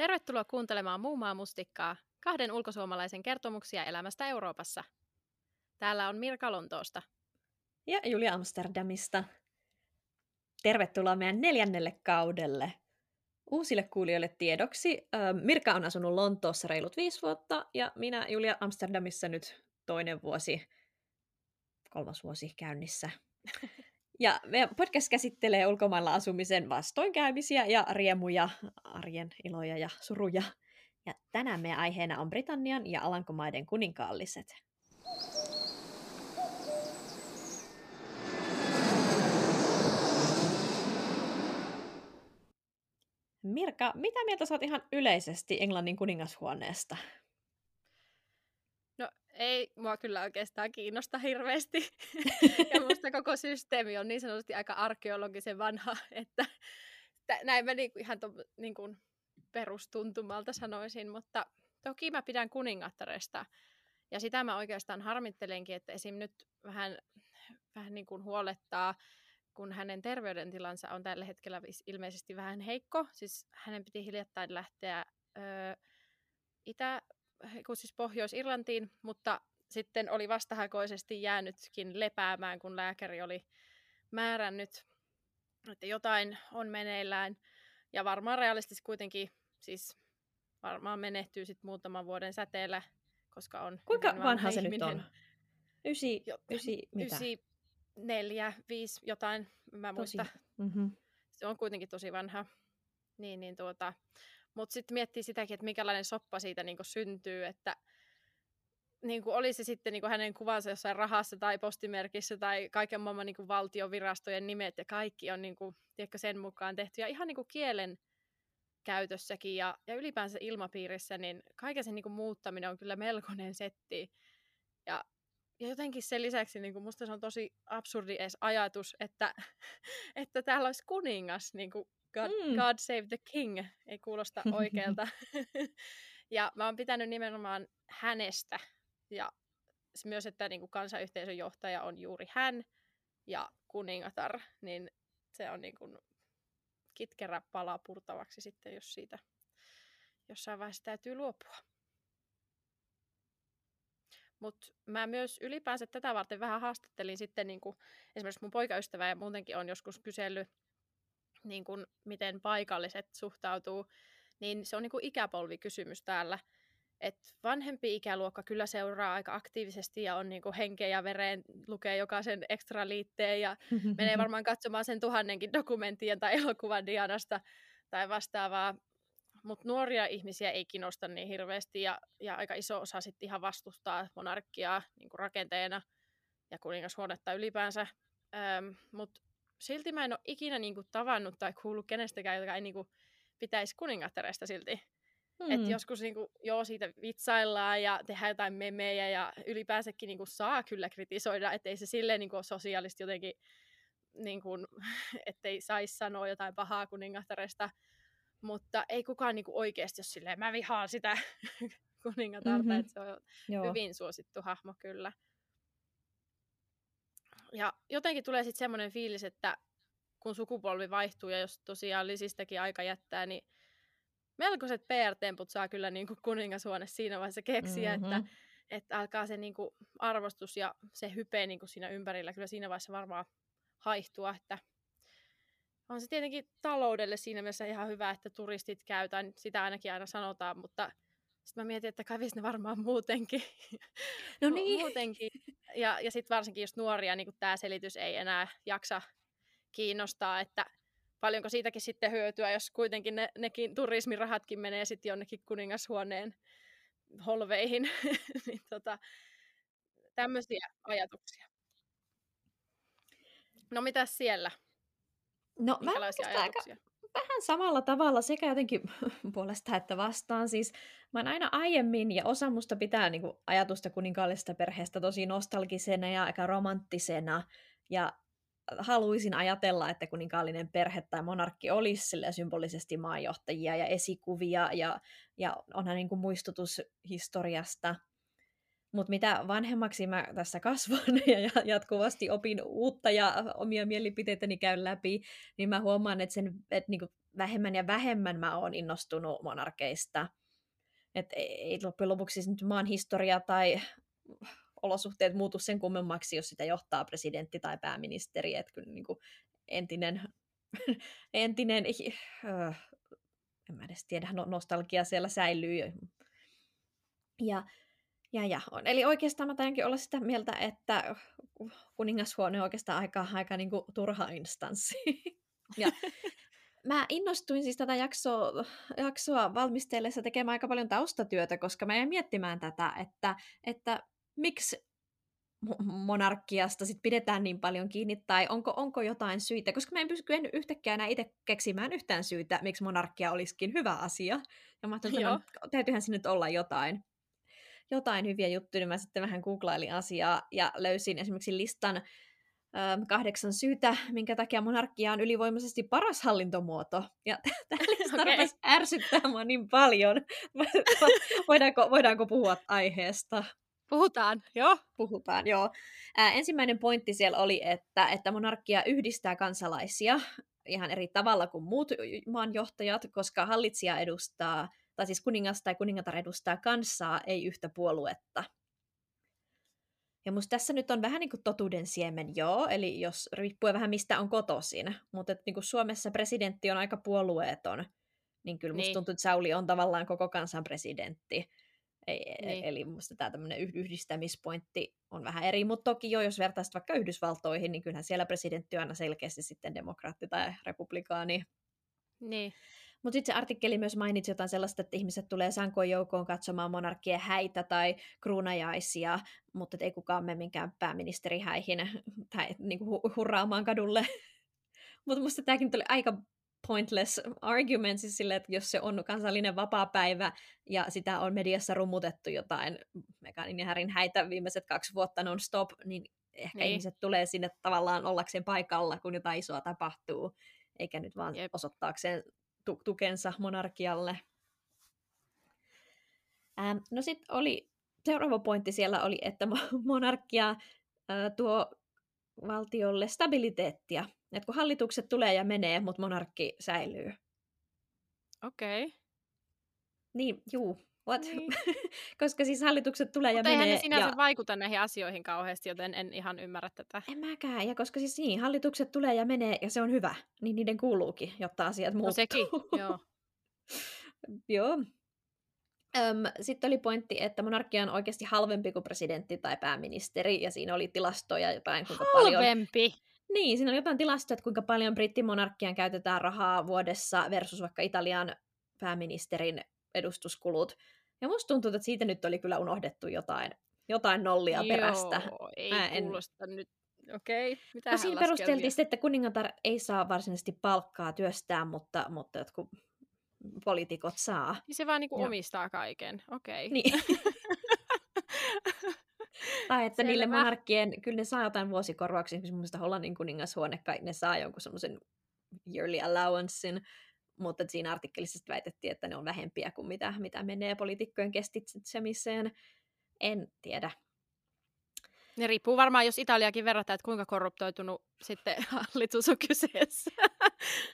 Tervetuloa kuuntelemaan Muumaa mustikkaa, kahden ulkosuomalaisen kertomuksia elämästä Euroopassa. Täällä on Mirka Lontoosta. Ja Julia Amsterdamista. Tervetuloa meidän neljännelle kaudelle. Uusille kuulijoille tiedoksi, Mirka on asunut Lontoossa reilut viisi vuotta ja minä Julia Amsterdamissa nyt toinen vuosi, kolmas vuosi käynnissä. Ja podcast käsittelee ulkomailla asumisen vastoinkäymisiä ja riemuja, arjen iloja ja suruja. Ja tänään meidän aiheena on Britannian ja Alankomaiden kuninkaalliset. Mirka, mitä mieltä saat ihan yleisesti Englannin kuningashuoneesta? Ei mua kyllä oikeastaan kiinnosta hirveästi. ja musta koko systeemi on niin sanotusti aika arkeologisen vanha, että näin mä niinku ihan to, niinku perustuntumalta sanoisin, mutta toki mä pidän kuningattaresta. Ja sitä mä oikeastaan harmittelenkin, että esim. nyt vähän, vähän niin kuin huolettaa, kun hänen terveydentilansa on tällä hetkellä ilmeisesti vähän heikko. Siis hänen piti hiljattain lähteä öö, Itä, siis Pohjois-Irlantiin, mutta sitten oli vastahakoisesti jäänytkin lepäämään, kun lääkäri oli määrännyt, että jotain on meneillään. Ja varmaan realistisesti kuitenkin, siis varmaan menehtyy sitten muutaman vuoden säteellä, koska on... Kuinka vanha, vanha se nyt on? Ysi, jo, ysi, mitä? Ysi, neljä, viisi, jotain, mä tosi. muista. Mm-hmm. Se on kuitenkin tosi vanha. Niin, niin tuota, mutta sitten miettii sitäkin, että minkälainen soppa siitä niinku syntyy, että niinku oli se sitten niinku hänen kuvansa jossain rahassa tai postimerkissä tai kaiken maailman niinku valtiovirastojen nimet ja kaikki on niinku, tiedätkö, sen mukaan tehty. Ja ihan niinku kielen käytössäkin ja, ja ylipäänsä ilmapiirissä, niin kaiken sen niinku muuttaminen on kyllä melkoinen setti. Ja, ja jotenkin sen lisäksi niin kuin musta se on tosi absurdi edes ajatus, että, että täällä olisi kuningas niin God, mm. God Save the King ei kuulosta oikealta. ja mä oon pitänyt nimenomaan hänestä ja myös, että niin kuin kansanyhteisön johtaja on juuri hän ja kuningatar, niin se on niin kuin kitkerä pala purtavaksi sitten, jos siitä jossain vaiheessa täytyy luopua. Mutta mä myös ylipäänsä tätä varten vähän haastattelin sitten niin kuin, esimerkiksi mun poikaystävä ja muutenkin on joskus kysellyt niin kuin, miten paikalliset suhtautuu, niin se on niin kuin ikäpolvikysymys täällä. Et vanhempi ikäluokka kyllä seuraa aika aktiivisesti ja on niin kuin henkeä ja vereen, lukee jokaisen ekstra liitteen ja menee varmaan katsomaan sen tuhannenkin dokumenttien tai elokuvan Dianasta tai vastaavaa. Mutta nuoria ihmisiä ei kiinnosta niin hirveästi ja, ja aika iso osa sitten ihan vastustaa monarkkiaa niin kuin rakenteena ja kuningashuonetta ylipäänsä. Mutta silti mä en ole ikinä niinku tavannut tai kuullut kenestäkään, joka ei niinku pitäisi kuningattaresta silti. Hmm. Et joskus niinku, joo, siitä vitsaillaan ja tehdään jotain memejä ja ylipäänsäkin niinku saa kyllä kritisoida, ettei se silleen niinku sosiaalisesti jotenkin, niinku, ettei saisi sanoa jotain pahaa kuningattaresta. Mutta ei kukaan niinku oikeasti, jos silleen, mä vihaan sitä kuningatarta, mm-hmm. että se on joo. hyvin suosittu hahmo kyllä. Ja jotenkin tulee sitten semmoinen fiilis, että kun sukupolvi vaihtuu ja jos tosiaan lisistäkin aika jättää, niin melkoiset PR-temput saa kyllä niin kuin kuningashuone siinä vaiheessa keksiä, mm-hmm. että, että alkaa se niin kuin arvostus ja se hype niin kuin siinä ympärillä kyllä siinä vaiheessa varmaan haihtua, että on se tietenkin taloudelle siinä mielessä ihan hyvä, että turistit käytään, sitä ainakin aina sanotaan, mutta sitten mä mietin, että kävisi ne varmaan muutenkin. No niin. muutenkin. Ja, ja sitten varsinkin just nuoria, niin tämä selitys ei enää jaksa kiinnostaa, että paljonko siitäkin sitten hyötyä, jos kuitenkin ne, nekin turismirahatkin menee sitten jonnekin kuningashuoneen holveihin. niin tota, tämmöisiä ajatuksia. No mitä siellä? No mä ajatuksia? Aika, vähän samalla tavalla sekä jotenkin puolesta että vastaan. Siis mä oon aina aiemmin, ja osa musta pitää niin kuin, ajatusta kuninkaallisesta perheestä tosi nostalgisena ja aika romanttisena. Ja haluaisin ajatella, että kuninkaallinen perhe tai monarkki olisi symbolisesti maanjohtajia ja esikuvia, ja, ja onhan niin kuin muistutus historiasta. Mutta mitä vanhemmaksi mä tässä kasvan ja jatkuvasti opin uutta ja omia mielipiteitäni käyn läpi, niin mä huomaan, että, sen, että niinku vähemmän ja vähemmän mä oon innostunut monarkeista. Että ei loppujen lopuksi siis nyt maan historia tai olosuhteet muutu sen kummemmaksi, jos sitä johtaa presidentti tai pääministeri. Että kyllä niin kuin entinen, entinen äh, en mä edes tiedä, no, nostalgia siellä säilyy. Ja, ja, ja on. Eli oikeastaan mä tajankin olla sitä mieltä, että kuningashuone on oikeastaan aika, aika niin kuin turha instanssi. ja mä innostuin siis tätä jaksoa, jaksoa valmistellessa tekemään aika paljon taustatyötä, koska mä jäin miettimään tätä, että, että miksi monarkiasta sit pidetään niin paljon kiinni, tai onko, onko jotain syitä, koska mä en pysty yhtäkkiä enää itse keksimään yhtään syytä, miksi monarkia olisikin hyvä asia. Ja mä ajattelin, että täytyyhän sinne nyt olla jotain, jotain hyviä juttuja, niin mä sitten vähän googlailin asiaa ja löysin esimerkiksi listan ö, kahdeksan syytä, minkä takia monarkia on ylivoimaisesti paras hallintomuoto. Ja tämä lista okay. ärsyttää mua niin paljon. voidaanko, voidaanko puhua aiheesta? Puhutaan, joo. Puhutaan, joo. Ää, ensimmäinen pointti siellä oli, että, että monarkia yhdistää kansalaisia ihan eri tavalla kuin muut maanjohtajat, koska hallitsija edustaa, tai siis kuningas tai kuningatar edustaa kansaa, ei yhtä puoluetta. Ja musta tässä nyt on vähän niin kuin totuuden siemen, joo, eli jos riippuu vähän mistä on kotoisin, mutta niin kuin Suomessa presidentti on aika puolueeton, niin kyllä musta niin. tuntuu, että Sauli on tavallaan koko kansan presidentti. Ei, e, niin. Eli minusta tämä tämmöinen yhdistämispointti on vähän eri, mutta toki jo, jos vertaisit vaikka Yhdysvaltoihin, niin kyllähän siellä presidentti on aina selkeästi sitten demokraatti tai republikaani. Niin. Mutta sitten se artikkeli myös mainitsi jotain sellaista, että ihmiset tulee sankoin joukkoon katsomaan monarkkien häitä tai kruunajaisia, mutta ei kukaan mene minkään pääministerihäihin tai niinku hurraamaan kadulle. mutta musta tämäkin oli aika pointless argument, siis sille, että jos se on kansallinen vapaa-päivä ja sitä on mediassa rummutettu jotain Meganin ja Härin häitä viimeiset kaksi vuotta non-stop, niin ehkä niin. ihmiset tulee sinne tavallaan ollakseen paikalla, kun jotain isoa tapahtuu, eikä nyt vaan Jep. osoittaakseen tu- tukensa monarkialle. Ähm, no sitten oli, seuraava pointti siellä oli, että monarkia äh, tuo valtiolle stabiliteettia. Että kun hallitukset tulee ja menee, mutta monarkki säilyy. Okei. Okay. Niin, juu. What? Niin. Koska siis hallitukset tulee Mutta ja menee. Mutta ne sinänsä ja... vaikuta näihin asioihin kauheasti, joten en ihan ymmärrä tätä. En mäkään. Ja koska siis niin, hallitukset tulee ja menee ja se on hyvä, niin niiden kuuluukin, jotta asiat muuttuu. No sekin, joo. joo. Sitten oli pointti, että monarkia on oikeasti halvempi kuin presidentti tai pääministeri, ja siinä oli tilastoja jotain, kuinka halvempi. paljon... Halvempi? Niin, siinä on jotain tilastoja, että kuinka paljon brittimonarkkiaan käytetään rahaa vuodessa versus vaikka Italian pääministerin edustuskulut. Ja musta tuntuu, että siitä nyt oli kyllä unohdettu jotain, jotain nollia Joo, perästä. ei Mä en... kuulosta nyt Okei, okay. mitä no, siinä perusteltiin sitten, että kuningatar ei saa varsinaisesti palkkaa työstään, mutta, mutta jotkut poliitikot saa. Niin se vaan niinku omistaa kaiken, okei. Okay. Niin. tai että Selvä. niille monarkkien, kyllä ne saa jotain vuosikorvauksia, esimerkiksi mun mielestä Hollannin kuningashuone, ne saa jonkun semmoisen yearly allowancein, mutta siinä artikkelissa väitettiin, että ne on vähempiä kuin mitä, mitä menee poliitikkojen kestitsemiseen. En tiedä. Ne riippuu varmaan, jos Italiakin verrataan, että kuinka korruptoitunut sitten hallitus on kyseessä.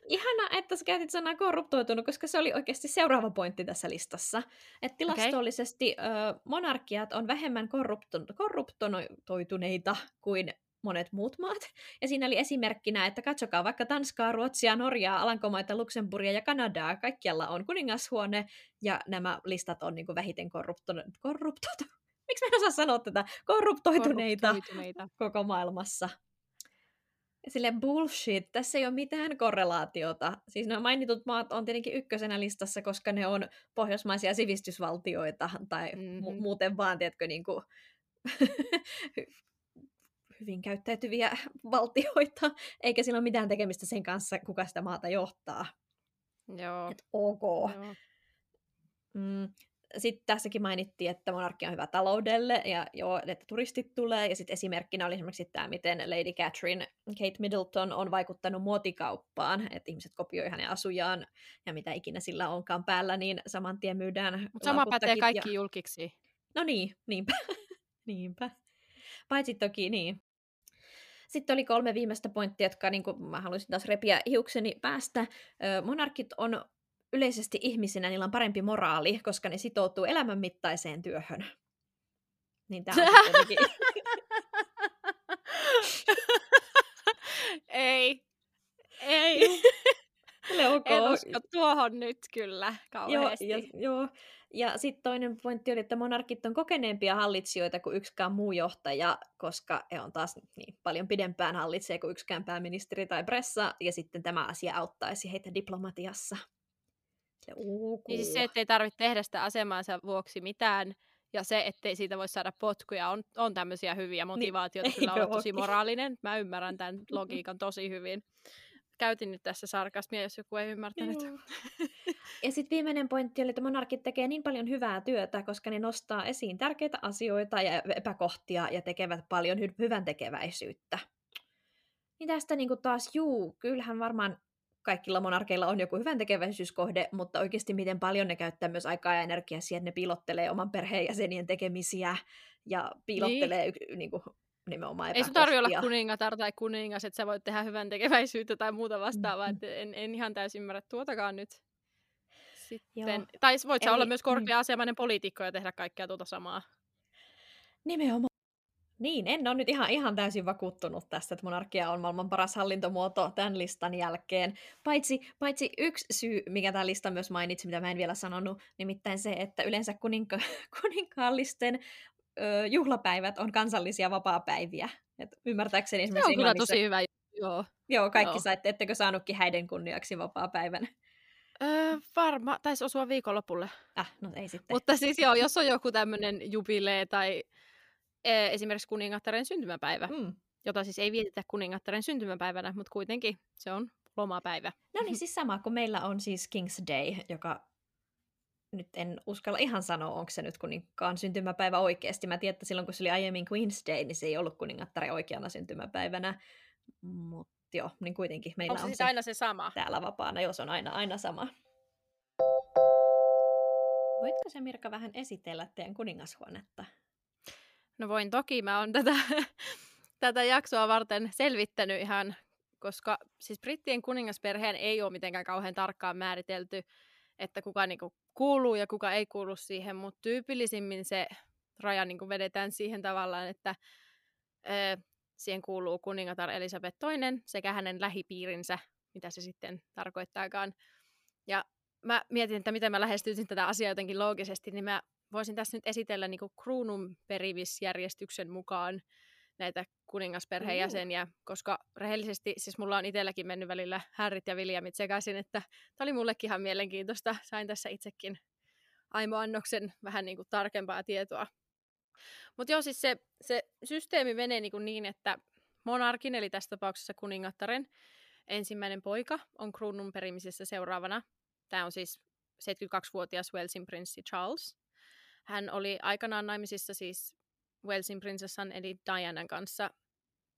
Ihana, että sä käytit sanaa korruptoitunut, koska se oli oikeasti seuraava pointti tässä listassa. Että tilastollisesti okay. ö, monarkiat on vähemmän korrupto- korruptoituneita kuin monet muut maat. Ja siinä oli esimerkkinä, että katsokaa vaikka Tanskaa, Ruotsia, Norjaa, Alankomaita, Luxemburgia ja Kanadaa. Kaikkialla on kuningashuone ja nämä listat on niin kuin vähiten korruptoituneita miksi mä en osaa sanoa tätä, korruptoituneita, korruptoituneita. koko maailmassa. Sille bullshit, tässä ei ole mitään korrelaatiota. Siis nämä mainitut maat on tietenkin ykkösenä listassa, koska ne on pohjoismaisia sivistysvaltioita, tai mm-hmm. mu- muuten vaan, tiedätkö, niin kuin hyvin käyttäytyviä valtioita, eikä sillä ole mitään tekemistä sen kanssa, kuka sitä maata johtaa. Joo. Et ok. Joo. Mm, sitten tässäkin mainittiin, että monarkia on hyvä taloudelle ja joo, että turistit tulee. Ja sitten esimerkkinä oli esimerkiksi tämä, miten Lady Catherine, Kate Middleton on vaikuttanut muotikauppaan, että ihmiset kopioivat hänen asujaan ja mitä ikinä sillä onkaan päällä, niin saman tien myydään Mutta sama pätee kaikki ja... julkiksi. No niin, niinpä. Niinpä. Paitsi toki niin. Sitten oli kolme viimeistä pointtia, jotka niin kuin, mä haluaisin taas repiä hiukseni päästä. Monarkit on yleisesti ihmisinä, niillä on parempi moraali, koska ne sitoutuu elämänmittaiseen työhön. Niin tämä on Ei. Ei. En usko tuohon nyt kyllä kauheasti. Joo, ja, joo. ja sitten toinen pointti oli, että monarkit on kokeneempia hallitsijoita kuin yksikään muu johtaja, koska he on taas niin paljon pidempään hallitsee kuin yksikään pääministeri tai pressa, ja sitten tämä asia auttaisi heitä diplomatiassa. Se, niin siis se, ettei tarvitse tehdä sitä asemansa vuoksi mitään, ja se, ettei siitä voi saada potkuja, on, on tämmöisiä hyviä niin, motivaatioita. Niin, kyllä olla tosi moraalinen. Mä ymmärrän tämän logiikan tosi hyvin. Käytin nyt tässä sarkasmia, jos joku ei ymmärtänyt. ja sitten viimeinen pointti oli, että monarkit tekee niin paljon hyvää työtä, koska ne nostaa esiin tärkeitä asioita ja epäkohtia ja tekevät paljon hy- hyvän tekeväisyyttä. Niin tästä niin taas, juu, kyllähän varmaan kaikilla monarkeilla on joku hyvän tekeväisyyskohde, mutta oikeasti miten paljon ne käyttää myös aikaa ja energiaa siihen, että ne piilottelee oman perheenjäsenien tekemisiä ja piilottelee niin. niin kuin, nimenomaan Ei sun tarvitse olla kuningatar tai kuningas, että sä voit tehdä hyvän tekeväisyyttä tai muuta vastaavaa. Mm-hmm. en, en ihan täysin ymmärrä tuotakaan nyt. Sitten, tai voit sä Eli, olla myös mm. korkea-asemainen mm. poliitikko ja tehdä kaikkea tuota samaa. Nimenomaan. Niin, en ole nyt ihan, ihan täysin vakuuttunut tästä, että monarkia on maailman paras hallintomuoto tämän listan jälkeen. Paitsi, paitsi yksi syy, mikä tämä lista myös mainitsi, mitä mä en vielä sanonut, nimittäin se, että yleensä kuninka, kuninkaallisten ö, juhlapäivät on kansallisia vapaapäiviä. Et ymmärtääkseni esimerkiksi Se on kyllä tosi hyvä. Joo, joo kaikki joo. saitte, ettekö saanutkin häiden kunniaksi vapaa-päivän? Öö, varma, taisi osua viikonlopulle. Ah, no ei sitten. Mutta siis joo, jos on joku tämmöinen jubilee tai e, esimerkiksi kuningattaren syntymäpäivä, mm. jota siis ei vietetä kuningattaren syntymäpäivänä, mutta kuitenkin se on lomapäivä. No niin, siis sama kuin meillä on siis King's Day, joka nyt en uskalla ihan sanoa, onko se nyt kuninkaan syntymäpäivä oikeasti. Mä tiedän, että silloin kun se oli aiemmin Queen's Day, niin se ei ollut kuningattaren oikeana syntymäpäivänä. Mutta joo, niin kuitenkin meillä onko on se, aina se sama? täällä vapaana, jos on aina, aina sama. Voitko se Mirka vähän esitellä teidän kuningashuonetta? No voin toki, mä oon tätä, tätä jaksoa varten selvittänyt ihan, koska siis brittien kuningasperheen ei ole mitenkään kauhean tarkkaan määritelty, että kuka niinku kuuluu ja kuka ei kuulu siihen, mutta tyypillisimmin se raja niinku vedetään siihen tavallaan, että ö, siihen kuuluu kuningatar Elisabeth II sekä hänen lähipiirinsä, mitä se sitten tarkoittaakaan. Ja mä mietin, että miten mä lähestyisin tätä asiaa jotenkin loogisesti, niin mä voisin tässä nyt esitellä niin kruunun perivisjärjestyksen mukaan näitä kuningasperheen jäseniä, koska rehellisesti, siis mulla on itselläkin mennyt välillä Harrit ja Williamit sekaisin, että tämä oli mullekin ihan mielenkiintoista. Sain tässä itsekin aimoannoksen vähän niin kuin tarkempaa tietoa. Mutta joo, siis se, se systeemi menee niin, niin, että monarkin, eli tässä tapauksessa kuningattaren ensimmäinen poika on kruunun perimisessä seuraavana. Tämä on siis 72-vuotias Walesin prinssi Charles. Hän oli aikanaan naimisissa siis Walesin prinsessan eli Dianan kanssa,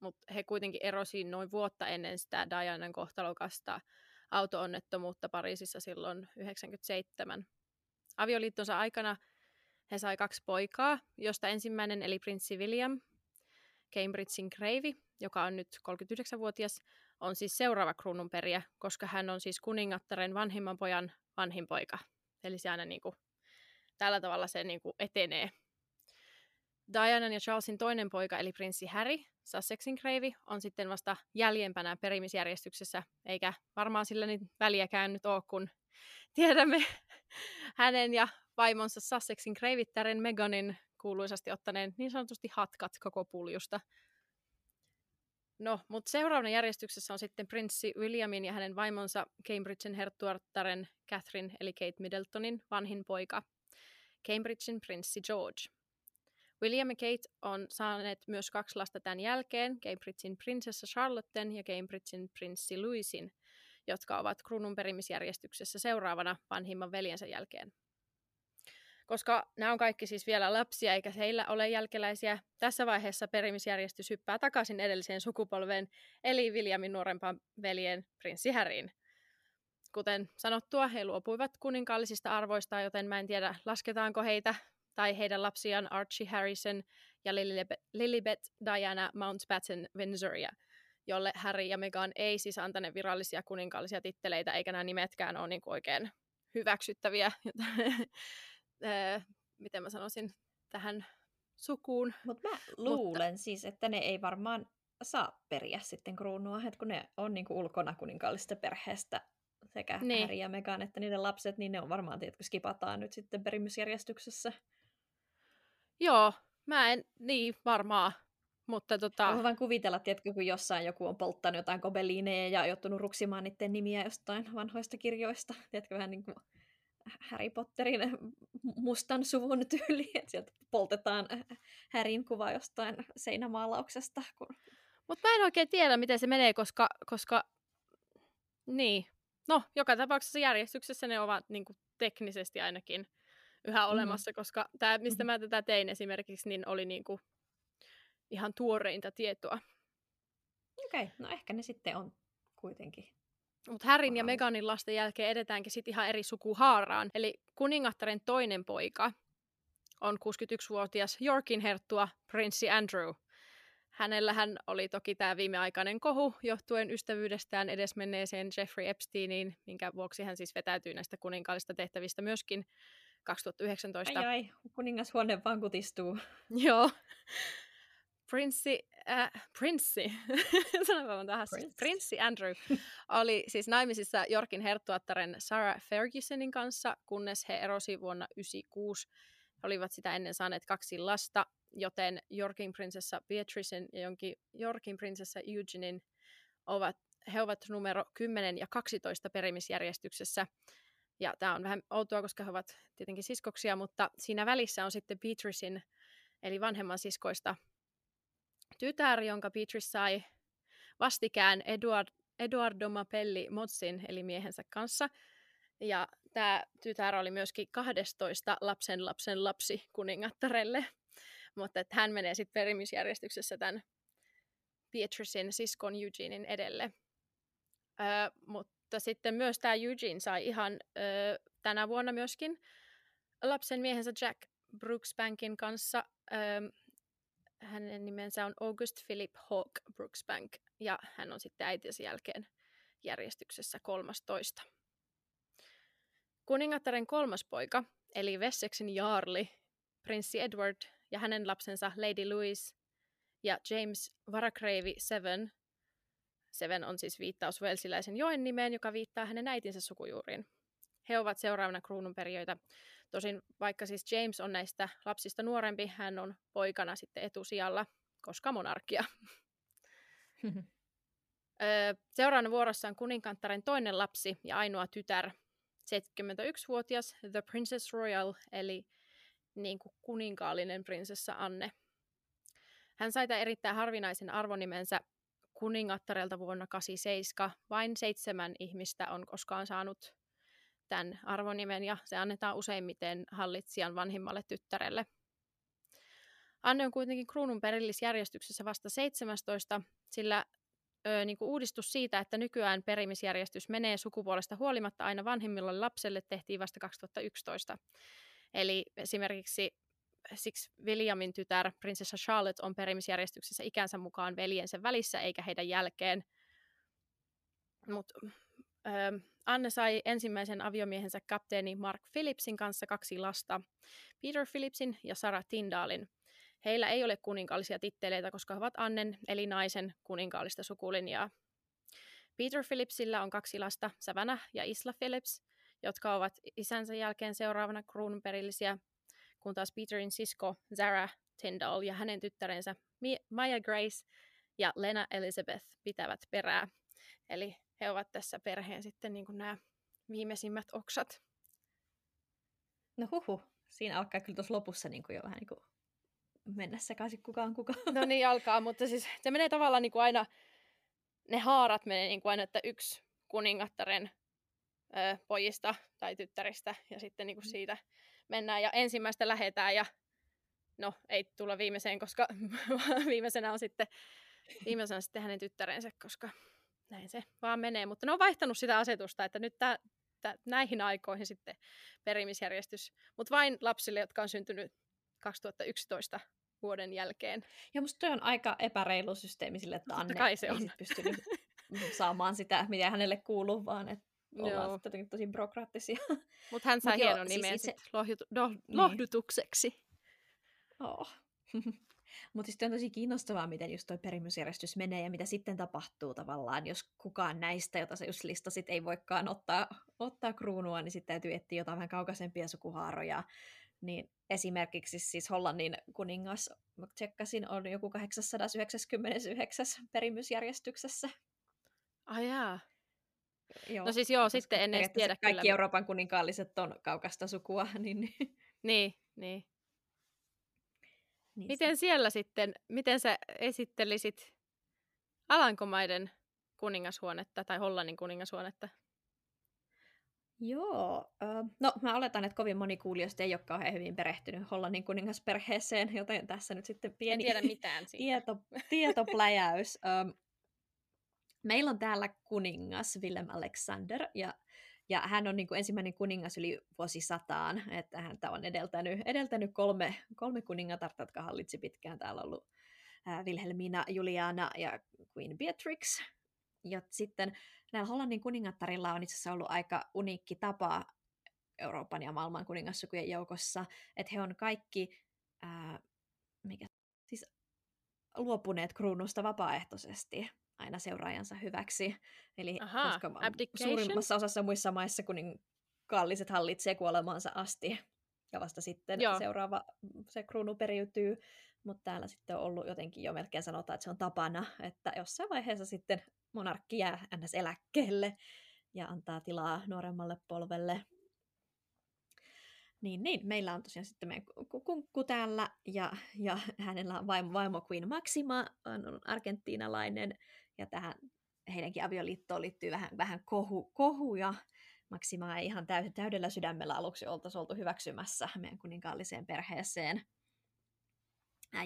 mutta he kuitenkin erosivat noin vuotta ennen sitä Dianan kohtalokasta auto-onnettomuutta Pariisissa silloin 97. Avioliittonsa aikana he sai kaksi poikaa, josta ensimmäinen eli prinssi William, Cambridgein kreivi, joka on nyt 39-vuotias, on siis seuraava kruununperiä, koska hän on siis kuningattaren vanhimman pojan vanhin poika. Eli se aina niin kuin tällä tavalla se niin kuin etenee. Dianan ja Charlesin toinen poika, eli prinssi Harry, Sussexin kreivi, on sitten vasta jäljempänä perimisjärjestyksessä, eikä varmaan sillä niin väliäkään nyt ole, kun tiedämme hänen ja vaimonsa Sussexin kreivittären Meganin kuuluisasti ottaneen niin sanotusti hatkat koko puljusta. No, mutta seuraavana järjestyksessä on sitten prinssi Williamin ja hänen vaimonsa Cambridgein herttuarttaren Catherine eli Kate Middletonin vanhin poika Cambridgein prinssi George. William ja Kate on saaneet myös kaksi lasta tämän jälkeen, Cambridgein prinsessa Charlotten ja Cambridgein prinssi Louisin, jotka ovat kruunun perimisjärjestyksessä seuraavana vanhimman veljensä jälkeen. Koska nämä on kaikki siis vielä lapsia eikä heillä ole jälkeläisiä, tässä vaiheessa perimisjärjestys hyppää takaisin edelliseen sukupolveen, eli Williamin nuorempaan veljen prinssi Harryin. Kuten sanottua, he luopuivat kuninkaallisista arvoista, joten mä en tiedä, lasketaanko heitä tai heidän lapsiaan Archie Harrison ja Lilibet, Diana Mountbatten Windsoria, jolle Harry ja Meghan ei siis antaneet virallisia kuninkaallisia titteleitä, eikä nämä nimetkään ole niin oikein hyväksyttäviä, miten mä sanoisin, tähän sukuun. Mutta mä luulen Mutta... siis, että ne ei varmaan saa periä sitten kruunua, että kun ne on niinku ulkona kuninkaallisesta perheestä, sekä niin. Harry ja Meghan että niiden lapset, niin ne on varmaan, tiedätkö, skipataan nyt sitten perimysjärjestyksessä. Joo, mä en, niin varmaan. Mutta tota... Mä vaan kuvitella, tiedätkö, kun jossain joku on polttanut jotain kobeliineja ja joutunut ruksimaan niiden nimiä jostain vanhoista kirjoista. Tiedätkö, vähän niin kuin Harry Potterin mustan suvun tyyli, että sieltä poltetaan Harryn kuva jostain seinämaalauksesta. Kun... Mutta mä en oikein tiedä, miten se menee, koska, koska niin, no joka tapauksessa järjestyksessä ne ovat niin kuin, teknisesti ainakin yhä mm-hmm. olemassa, mm-hmm. koska tämä, mistä mm-hmm. mä tätä tein esimerkiksi, niin oli niin kuin, ihan tuoreinta tietoa. Okei, okay, no ehkä ne sitten on kuitenkin mutta Harryn ja Meganin lasten jälkeen edetäänkin sitten ihan eri sukuhaaraan. Eli kuningattaren toinen poika on 61-vuotias Yorkin herttua, prinssi Andrew. Hänellä hän oli toki tämä viimeaikainen kohu johtuen ystävyydestään edesmenneeseen Jeffrey Epsteiniin, minkä vuoksi hän siis vetäytyi näistä kuninkaallista tehtävistä myöskin 2019. Ai ai, kuningashuone vaan kutistuu. Joo. Prinssi, äh, prinssi, sanotaan tähän, Prince. prinssi Andrew oli siis naimisissa Yorkin herttuattaren Sarah Fergusonin kanssa, kunnes he erosi vuonna 1996. He olivat sitä ennen saaneet kaksi lasta, joten Yorkin prinsessa Beatricein ja jonkin Yorkin prinsessa Eugenein ovat, he ovat numero 10 ja 12 perimisjärjestyksessä. Ja tämä on vähän outoa, koska he ovat tietenkin siskoksia, mutta siinä välissä on sitten Beatricein, eli vanhemman siskoista, tytär, jonka Beatrice sai vastikään Eduard, Eduardo Mapelli Motsin, eli miehensä kanssa. Ja tämä tytär oli myöskin 12 lapsen lapsen lapsi kuningattarelle. Mutta että hän menee sitten perimisjärjestyksessä tämän Beatricein siskon Eugenein edelle. Öö, mutta sitten myös tämä Eugene sai ihan öö, tänä vuonna myöskin lapsen miehensä Jack Brooksbankin kanssa öö, hänen nimensä on August Philip Hawk Brooksbank ja hän on sitten äitinsä jälkeen järjestyksessä 13. Kuningattaren kolmas poika, eli Wessexin jaarli, prinssi Edward ja hänen lapsensa Lady Louise ja James Varacravi Seven. Seven on siis viittaus velsiläisen joen nimeen, joka viittaa hänen äitinsä sukujuuriin. He ovat seuraavana kruununperijöitä Tosin vaikka siis James on näistä lapsista nuorempi, hän on poikana sitten etusijalla, koska monarkia. Seuraavana vuorossa on kuninkanttaren toinen lapsi ja ainoa tytär, 71-vuotias The Princess Royal, eli niin kuin kuninkaallinen prinsessa Anne. Hän sai tämän erittäin harvinaisen arvonimensä kuningattarelta vuonna 87. Vain seitsemän ihmistä on koskaan saanut tämän arvonimen ja se annetaan useimmiten hallitsijan vanhimmalle tyttärelle. Anne on kuitenkin kruunun perillisjärjestyksessä vasta 17, sillä ö, niin kuin uudistus siitä, että nykyään perimisjärjestys menee sukupuolesta huolimatta aina vanhimmillalle lapselle, tehtiin vasta 2011. Eli esimerkiksi siksi Williamin tytär, prinsessa Charlotte, on perimisjärjestyksessä ikänsä mukaan veljensä välissä eikä heidän jälkeen. Mutta Anne sai ensimmäisen aviomiehensä kapteeni Mark Phillipsin kanssa kaksi lasta, Peter Phillipsin ja Sarah Tindalin. Heillä ei ole kuninkaallisia titteleitä, koska he ovat Annen eli naisen kuninkaallista sukulinjaa. Peter Phillipsillä on kaksi lasta, Savannah ja Isla Phillips, jotka ovat isänsä jälkeen seuraavana kruununperillisiä, kun taas Peterin sisko Zara Tyndall ja hänen tyttärensä Maya Grace ja Lena Elizabeth pitävät perää. Eli he ovat tässä perheen sitten niin kuin nämä viimeisimmät oksat. No huhu, siinä alkaa kyllä tuossa lopussa niin kuin jo vähän niin kuin mennä sekaisin kukaan kukaan. No niin alkaa, mutta siis se menee tavallaan niin kuin aina, ne haarat menee niin kuin aina, että yksi kuningattaren ö, pojista tai tyttäristä ja sitten niin kuin mm. siitä mennään ja ensimmäistä lähetään ja no ei tulla viimeiseen, koska viimeisenä on sitten, viimeisenä on sitten hänen tyttärensä, koska näin se vaan menee. Mutta ne on vaihtanut sitä asetusta, että nyt tää, tää, näihin aikoihin sitten perimisjärjestys, mutta vain lapsille, jotka on syntynyt 2011 vuoden jälkeen. Ja musta toi on aika epäreilu systeemi sille, että Anne kai se ei on. sit pystynyt saamaan sitä, mitä hänelle kuuluu, vaan että ollaan Joo. sitten jotenkin tosi byrokraattisia. Mutta hän sai Mut joo, hienon siis nimen itse- sit lohjutu- no, Niin. lohdutukseksi. Oh. Mutta siis toi on tosi kiinnostavaa, miten just toi perimysjärjestys menee ja mitä sitten tapahtuu tavallaan, jos kukaan näistä, jota sä just listasit, ei voikaan ottaa, ottaa kruunua, niin sitten täytyy etsiä jotain vähän kaukaisempia sukuhaaroja. Niin esimerkiksi siis Hollannin kuningas, mä tsekkasin, on joku 899 perimysjärjestyksessä. Ai jaa. Joo, No siis joo, koska sitten en edes tiedä Kaikki kyllä. Euroopan kuninkaalliset on kaukasta sukua, niin, niin, Niin, niin. Miten siellä sitten, miten sä esittelisit Alankomaiden kuningashuonetta tai Hollannin kuningashuonetta? Joo, no mä oletan, että kovin moni kuulijoista ei ole kauhean hyvin perehtynyt Hollannin kuningasperheeseen, joten tässä nyt sitten En pieni tiedä mitään siitä. tieto, tietopläjäys. Meillä on täällä kuningas Willem Alexander, ja, ja hän on niin kuin ensimmäinen kuningas yli vuosisataan, että häntä on edeltänyt, edeltänyt kolme, kolme kuningatarta, jotka hallitsi pitkään. Täällä on ollut Wilhelmina, Juliana ja Queen Beatrix. Ja sitten näillä Hollannin kuningattarilla on itse asiassa ollut aika uniikki tapa Euroopan ja maailman kuningassukujen joukossa, että he on kaikki ää, mikä, siis luopuneet kruunusta vapaaehtoisesti aina seuraajansa hyväksi. Eli Ahaa, koska suurimmassa osassa muissa maissa kuninkaalliset hallitsee kuolemaansa asti ja vasta sitten Joo. seuraava se kruunu periytyy, mutta täällä sitten on ollut jotenkin jo melkein sanotaan, että se on tapana, että jossain vaiheessa sitten monarkki jää ns. eläkkeelle ja antaa tilaa nuoremmalle polvelle. Niin, niin, meillä on tosiaan sitten meidän ku- ku- kunkku täällä ja, ja hänellä on vaimo, vaimo Queen Maxima, on argentiinalainen ja tähän heidänkin avioliittoon liittyy vähän, vähän kohu, kohuja. Maxima ei ihan täy, täydellä sydämellä aluksi oltaisi oltu hyväksymässä meidän kuninkaalliseen perheeseen.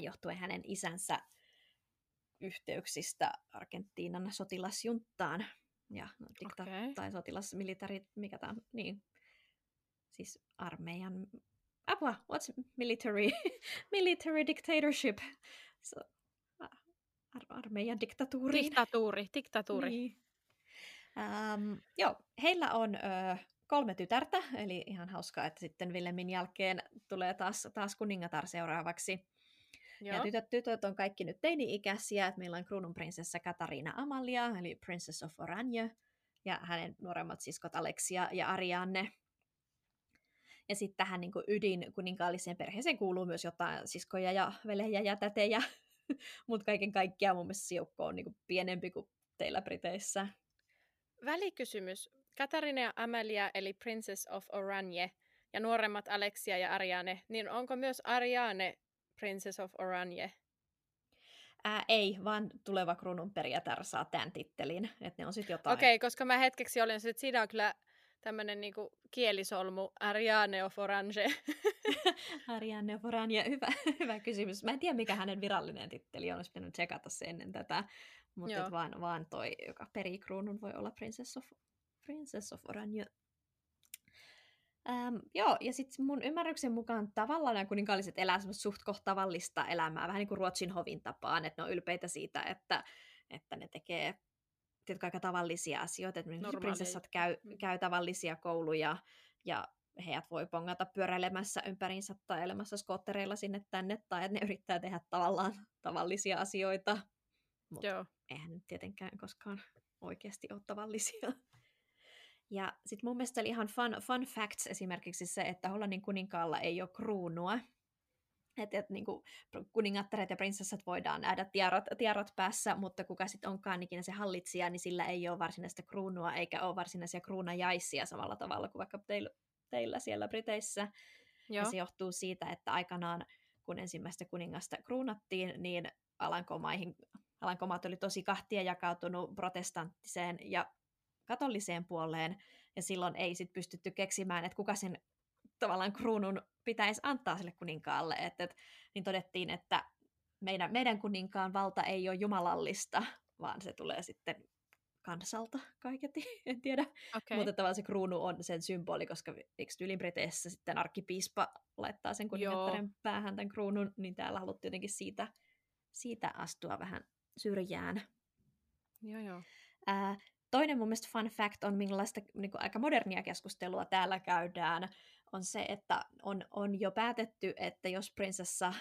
Johtuen hänen isänsä yhteyksistä Argentiinan sotilasjunttaan. Ja no, dikta- Okei. tai sotilasmilitari, mikä tämä on, niin, siis armeijan, apua, what's military, military dictatorship, so, ar- armeijan diktatuuri. Diktatuuri, diktatuuri. Niin. Ähm, joo, heillä on ö, kolme tytärtä, eli ihan hauskaa, että sitten Villemin jälkeen tulee taas, taas kuningatar seuraavaksi. Joo. Ja tytöt, tytöt on kaikki nyt teini-ikäisiä, että meillä on kruununprinsessa Katariina Amalia, eli Princess of Orange, ja hänen nuoremmat siskot Alexia ja Arianne. Ja sitten tähän niin ydin kuninkaalliseen perheeseen kuuluu myös jotain siskoja ja velejä ja tätejä, mutta kaiken kaikkiaan mun mielestä joukko on niin pienempi kuin teillä Briteissä. Välikysymys. Katarina ja Amelia, eli Princess of Oranje, ja nuoremmat Alexia ja Ariane, niin onko myös Ariane Princess of Oranje? Ää, ei, vaan tuleva kruununperijätär saa tämän tittelin, että ne on sitten jotain. Okei, okay, koska mä hetkeksi olin, että siinä on kyllä tämmöinen niinku kielisolmu, Ariane of Orange. Arianne Forania, hyvä, hyvä kysymys. Mä en tiedä, mikä hänen virallinen titteli on, olisi pitänyt tsekata se ennen tätä, mutta vaan, vaan toi, joka perii kruunun, voi olla Princess of, Princess of Orange. Ähm, joo, ja sitten mun ymmärryksen mukaan tavallaan nämä kuninkaalliset elää suht tavallista elämää, vähän niin kuin Ruotsin hovin tapaan, että ne on ylpeitä siitä, että, että ne tekee tiedätkö, aika tavallisia asioita, että Normaaleja. prinsessat käy, Mm. käy tavallisia kouluja, ja heidät voi pongata pyöräilemässä ympäriinsä tai elämässä skoottereilla sinne tänne, tai että ne yrittää tehdä tavallaan tavallisia asioita, mutta eihän nyt tietenkään koskaan oikeasti ole tavallisia. Ja sitten mun mielestä oli ihan fun, fun facts esimerkiksi se, että Hollannin kuninkaalla ei ole kruunua. Että et, niinku, kuningattaret ja prinsessat voidaan nähdä tiarat, tiarat päässä, mutta kuka sitten onkaan ikinä se hallitsija, niin sillä ei ole varsinaista kruunua eikä ole varsinaisia kruunajaisia samalla tavalla kuin vaikka teillä, teillä siellä Briteissä. Joo. Ja se johtuu siitä, että aikanaan, kun ensimmäistä kuningasta kruunattiin, niin Alankomaihin, Alankomaat oli tosi kahtia jakautunut protestanttiseen ja katoliseen puoleen, ja silloin ei sit pystytty keksimään, että kuka sen tavallaan kruunun pitäisi antaa sille kuninkaalle. Et, et, niin todettiin, että meidän, meidän kuninkaan valta ei ole jumalallista, vaan se tulee sitten kansalta kaiketi, en tiedä. Okay. Mutta tavallaan se kruunu on sen symboli, koska eikö tyylin Briteissä sitten arkkipiispa laittaa sen kuningattaren päähän tämän kruunun, niin täällä haluttiin jotenkin siitä, siitä astua vähän syrjään. Joo, joo. Ää, toinen mun mielestä fun fact on, millaista niin kuin, aika modernia keskustelua täällä käydään, on se, että on, on jo päätetty, että jos prinsessa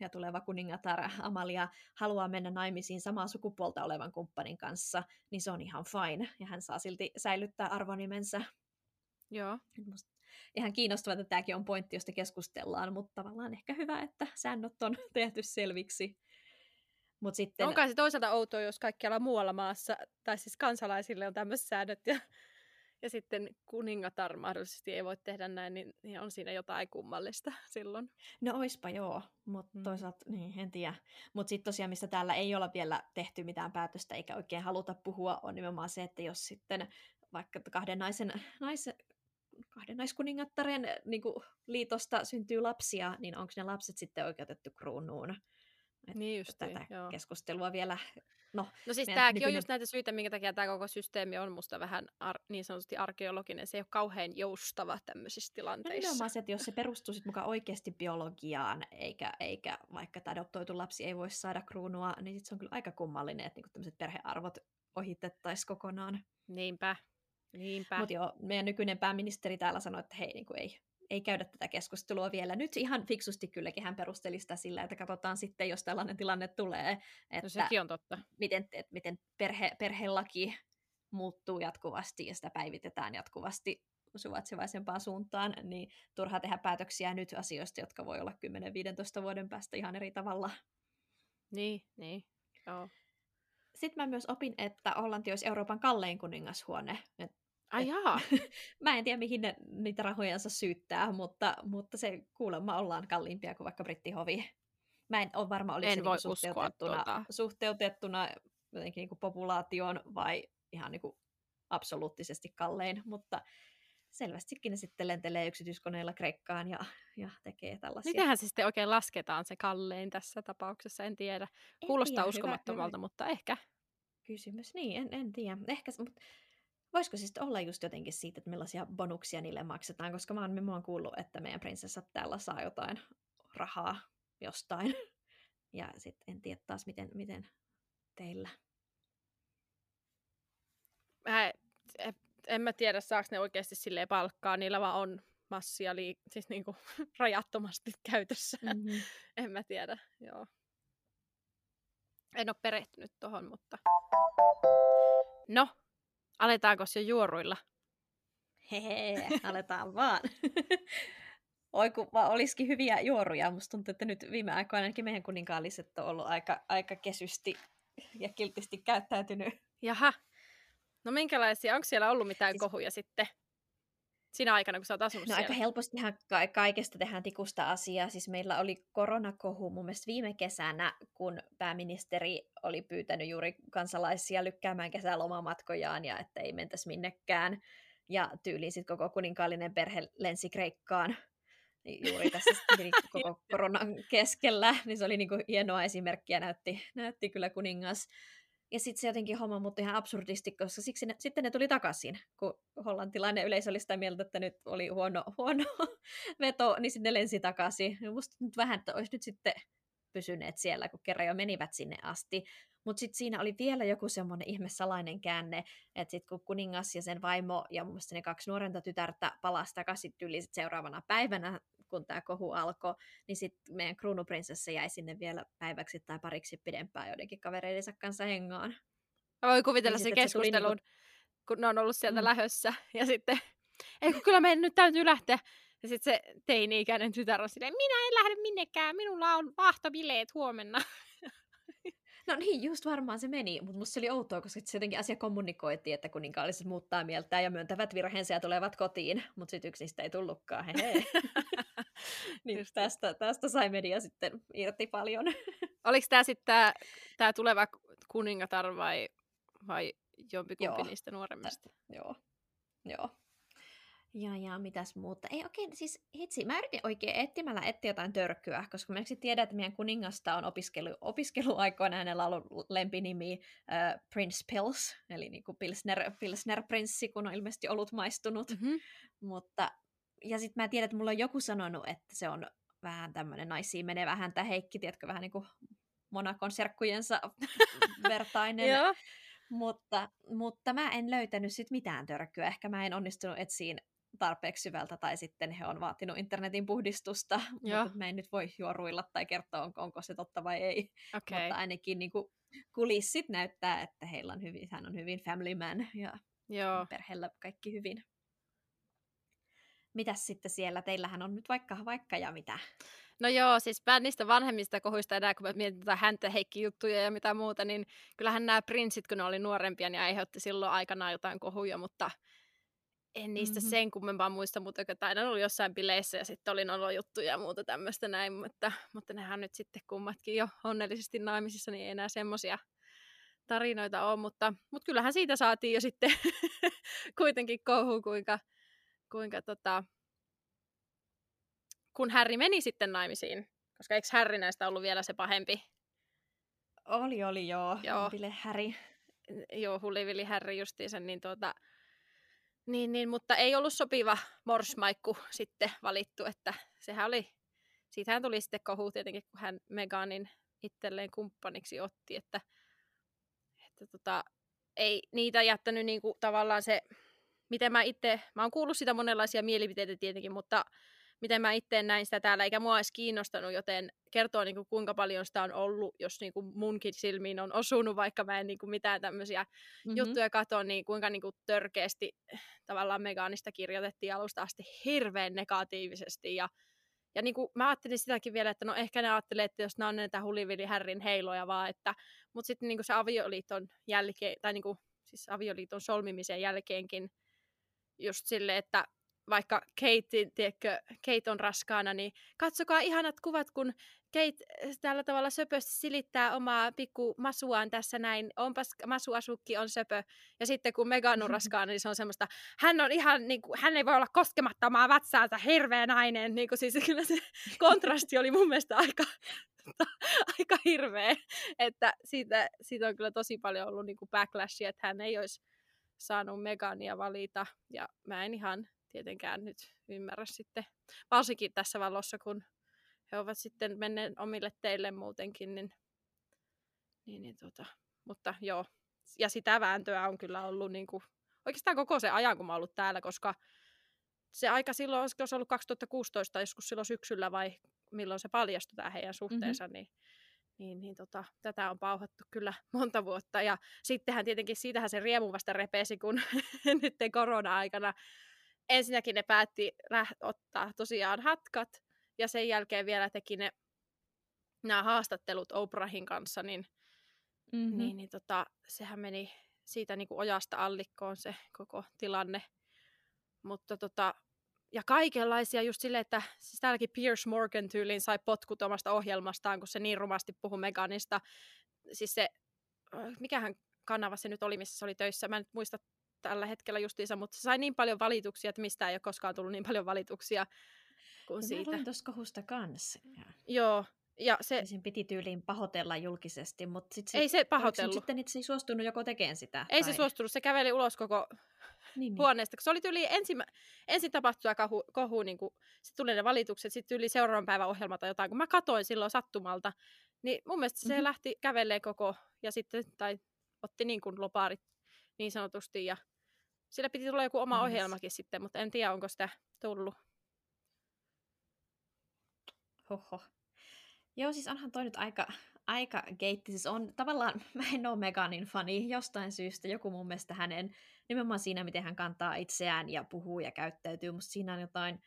ja tuleva kuningatar Amalia haluaa mennä naimisiin samaa sukupuolta olevan kumppanin kanssa, niin se on ihan fine, ja hän saa silti säilyttää arvonimensä. Joo. Musta ihan kiinnostavaa, että tämäkin on pointti, josta keskustellaan, mutta tavallaan ehkä hyvä, että säännöt on tehty selviksi. Mut sitten... Onko se toisaalta outoa, jos kaikkialla muualla maassa, tai siis kansalaisille on tämmöiset säännöt, ja ja sitten kuningatar mahdollisesti ei voi tehdä näin, niin, niin on siinä jotain kummallista silloin. No oispa joo, mutta mm. toisaalta niin, en tiedä. Mutta sitten tosiaan, mistä täällä ei olla vielä tehty mitään päätöstä eikä oikein haluta puhua, on nimenomaan se, että jos sitten vaikka kahden naisen, naisen kahden naiskuningattaren niin kuin, liitosta syntyy lapsia, niin onko ne lapset sitten oikeutettu kruunuun? Niin just, tätä joo. keskustelua vielä No, no siis tämäkin nykyinen... on just näitä syitä, minkä takia tämä koko systeemi on musta vähän ar- niin sanotusti arkeologinen. Se ei ole kauhean joustava tämmöisissä tilanteissa. No se, että jos se perustuu sit mukaan oikeasti biologiaan, eikä, eikä vaikka tämä adoptoitu lapsi ei voi saada kruunua, niin sit se on kyllä aika kummallinen, että niinku tämmöiset perhearvot ohitettaisiin kokonaan. Niinpä. Niinpä. Mutta joo, meidän nykyinen pääministeri täällä sanoi, että hei, niin kuin ei, ei käydä tätä keskustelua vielä. Nyt ihan fiksusti kylläkin hän perusteli sitä sillä, että katsotaan sitten, jos tällainen tilanne tulee. No että no sekin on totta. Miten, että miten perhe, perhelaki muuttuu jatkuvasti ja sitä päivitetään jatkuvasti suvaitsevaisempaan suuntaan, niin turha tehdä päätöksiä nyt asioista, jotka voi olla 10-15 vuoden päästä ihan eri tavalla. Niin, niin, joo. Sitten mä myös opin, että Hollanti olisi Euroopan kallein kuningashuone. Et Ai jaa. mä en tiedä, mihin ne niitä rahojansa syyttää, mutta, mutta se kuulemma ollaan kalliimpia kuin vaikka brittihovi. Mä en ole varma, oliko en se voi niinku suhteutettuna, tuota. suhteutettuna jotenkin niinku populaatioon vai ihan niinku absoluuttisesti kallein, mutta selvästikin ne sitten lentelee yksityiskoneilla Kreikkaan ja, ja tekee tällaisia. Mitähän se sitten oikein lasketaan se kallein tässä tapauksessa, en tiedä. Kuulostaa en tiedä, uskomattomalta, hyvä, mutta ehkä. Kysymys, niin, en, en tiedä. Ehkä, mutta Voisiko siis olla just jotenkin siitä, että millaisia bonuksia niille maksetaan, koska mä oon, mä oon kuullut, että meidän prinsessat täällä saa jotain rahaa jostain. Ja sitten en tiedä taas, miten, miten teillä. Mä, en mä tiedä, saako ne oikeasti silleen palkkaa. Niillä vaan on massia lii- siis niinku rajattomasti käytössä. Mm-hmm. en mä tiedä, joo. En ole perehtynyt tohon, mutta... No, Aletaanko se juoruilla? Hehe, aletaan vaan. Oi kun vaan olisikin hyviä juoruja. Musta tuntuu, että nyt viime aikoina ainakin meidän kuninkaalliset on ollut aika, aika kesysti ja kiltisti käyttäytynyt. Jaha. No minkälaisia? Onko siellä ollut mitään siis... kohuja sitten? Siinä aikana, kun sä oot asunut no, siellä? aika helposti ka- kaikesta tehdään tikusta asiaa. Siis meillä oli koronakohu mun mielestä viime kesänä, kun pääministeri oli pyytänyt juuri kansalaisia lykkäämään kesälomamatkojaan ja että ei mentäisi minnekään. Ja tyyliin sitten koko kuninkaallinen perhe lensi Kreikkaan juuri tässä koko koronan keskellä, niin se oli niinku hienoa esimerkkiä, näytti, näytti kyllä kuningas. Ja sitten se jotenkin homma muuttui ihan absurdisti, koska siksi ne, sitten ne tuli takaisin, kun hollantilainen yleisö oli sitä mieltä, että nyt oli huono, huono veto, niin sitten ne lensi takaisin. Musta nyt vähän, että olisi nyt sitten pysyneet siellä, kun kerran jo menivät sinne asti. Mutta sitten siinä oli vielä joku semmoinen ihme salainen käänne, että sitten kun kuningas ja sen vaimo ja mun ne kaksi nuorenta tytärtä palasi takaisin yli seuraavana päivänä, kun tämä kohu alkoi, niin sitten meidän kruunuprinsessa jäi sinne vielä päiväksi tai pariksi pidempään joidenkin kavereidensa kanssa hengaan. Mä voin kuvitella niin sen keskustelun, niinku... kun ne on ollut sieltä mm. lähössä, ja sitten, ei kun kyllä meidän nyt täytyy lähteä. Ja sitten se teini-ikäinen tytär on silleen, minä en lähde minnekään, minulla on vaahtobileet huomenna. No niin, just varmaan se meni, mutta musta se oli outoa, koska se jotenkin asia kommunikoitiin, että kuninkaalliset muuttaa mieltä ja myöntävät virheensä ja tulevat kotiin, mutta sitten yksi niistä ei tullutkaan, hehe. niin tästä, tästä sai media sitten irti paljon. Oliko tämä sitten tämä tuleva kuningatar vai, vai jompikumpi joo. niistä nuoremmista? Tä, joo, joo. Ja, ja mitäs muuta? Ei oikein, siis hitsi, mä yritin oikein etsimällä etsiä jotain törkyä, koska mä tiedän, että meidän kuningasta on opiskelu, opiskeluaikoina hänellä ollut lempinimi uh, Prince Pils, eli niin kuin Pilsner, Pilsner Prinssi, kun on ilmeisesti ollut maistunut. Mm-hmm. Mutta, ja sitten mä tiedän, että mulla on joku sanonut, että se on vähän tämmöinen naisiin menevä häntä Heikki, tiedätkö, vähän niin kuin Monakon serkkujensa vertainen. mutta, mutta mä en löytänyt sit mitään törkyä. Ehkä mä en onnistunut etsiin tarpeeksi syvältä, tai sitten he on vaatinut internetin puhdistusta, Joo. mutta mä en nyt voi juoruilla tai kertoa, onko, onko se totta vai ei. Okay. Mutta ainakin niin kuin, kulissit näyttää, että heillä on hyvin, hän on hyvin family man, ja Joo. perheellä kaikki hyvin. Mitäs sitten siellä? Teillähän on nyt vaikka, vaikka ja mitä? No joo, siis mä niistä vanhemmista kohuista enää, kun mä mietin tätä häntä Heikki-juttuja ja mitä muuta, niin kyllähän nämä prinssit, kun ne oli nuorempia, niin aiheutti silloin aikanaan jotain kohuja, mutta en niistä mm-hmm. sen kummempaa muista, mutta taidan ollut jossain bileissä ja sitten oli nolojuttuja ja muuta tämmöistä näin, mutta, mutta nehän nyt sitten kummatkin jo onnellisesti naimisissa, niin ei enää semmoisia tarinoita ole, mutta, mutta kyllähän siitä saatiin jo sitten kuitenkin kohu, kuinka, kuinka tota, kun Harry meni sitten naimisiin, koska eikö Harry näistä ollut vielä se pahempi? Oli, oli joo. joo. Ville Harry. Joo, Hullivili Harry justiinsa, niin tuota, niin, niin, mutta ei ollut sopiva morsmaikku sitten valittu, että sehän oli, siitähän tuli sitten kohu tietenkin, kun hän Meganin itselleen kumppaniksi otti, että, että tota, ei niitä jättänyt niinku tavallaan se, miten mä itse, mä oon kuullut sitä monenlaisia mielipiteitä tietenkin, mutta miten mä itse näin sitä täällä, eikä mua edes kiinnostanut, joten kertoo niin kuin, kuinka paljon sitä on ollut, jos niin kuin, munkin silmiin on osunut, vaikka mä en niin kuin, mitään tämmöisiä mm-hmm. juttuja katso, niin kuinka niin kuin, törkeästi tavallaan Megaanista kirjoitettiin alusta asti hirveän negatiivisesti ja ja niin kuin, mä ajattelin sitäkin vielä, että no ehkä ne ajattelee, että jos nämä on näitä Hulivili Härrin heiloja vaan, että, mutta sitten niin kuin se avioliiton jälkeen, tai niin kuin, siis avioliiton solmimisen jälkeenkin just sille, että vaikka Kate, tiedätkö, Kate on raskaana, niin katsokaa ihanat kuvat, kun Kate eh, tällä tavalla söpösti silittää omaa pikku masuaan tässä näin. Onpas masuasukki on söpö. Ja sitten kun Megan on raskaana, niin se on semmoista, hän on ihan, niin kuin, hän ei voi olla koskematta omaa vatsaansa, hirveä nainen. Niin kuin, siis kyllä se kontrasti oli mun mielestä aika, aika hirveä. Että siitä, siitä on kyllä tosi paljon ollut niin kuin backlashia, että hän ei olisi saanut Megania valita. Ja mä en ihan tietenkään nyt ymmärrä sitten, varsinkin tässä valossa, kun he ovat sitten menneet omille teille muutenkin, niin, niin, niin tota, mutta joo, ja sitä vääntöä on kyllä ollut niin kuin, oikeastaan koko se ajan, kun mä oon ollut täällä, koska se aika silloin, olisiko se ollut 2016 joskus silloin syksyllä vai milloin se paljastui tämä heidän suhteensa, mm-hmm. niin, niin, niin tota, tätä on pauhattu kyllä monta vuotta. Ja sittenhän tietenkin siitähän se riemu vasta repesi, kun nyt korona-aikana ensinnäkin ne päätti ottaa tosiaan hatkat, ja sen jälkeen vielä teki ne nämä haastattelut Oprahin kanssa, niin, mm-hmm. niin, niin tota, sehän meni siitä niin kuin ojasta allikkoon se koko tilanne. Mutta tota, ja kaikenlaisia just silleen, että siis täälläkin Piers Morgan tyyliin sai potkut omasta ohjelmastaan, kun se niin rumasti puhui Meganista. Siis se, mikähän kanava se nyt oli, missä se oli töissä, mä en nyt muista tällä hetkellä justiinsa, mutta se sai niin paljon valituksia, että mistä ei ole koskaan tullut niin paljon valituksia kuin ja siitä. Mä tuosta kohusta kanssa. Joo, ja se... Sen piti tyyliin pahoitella julkisesti, mutta sit se, ei se pahoitellut. Sitten itse ei suostunut joko tekemään sitä. Ei tai... se suostunut, se käveli ulos koko niin, niin. huoneesta. Se oli tyyli ensin, ensin tapahtui kohu, kohu niin kuin, sit tuli ne valitukset, sitten yli seuraavan päivän ohjelma tai jotain. Kun mä katoin silloin sattumalta, niin mun mielestä se mm-hmm. lähti kävelee koko, ja sitten, tai otti niin kuin lopaarit niin sanotusti, ja sillä piti tulla joku oma yes. ohjelmakin sitten, mutta en tiedä, onko sitä tullut. Hoho. Joo, siis onhan toi nyt aika, aika geitti. Siis on tavallaan, mä en ole Meganin fani jostain syystä. Joku mun mielestä hänen, nimenomaan siinä, miten hän kantaa itseään ja puhuu ja käyttäytyy. Musta siinä on jotain,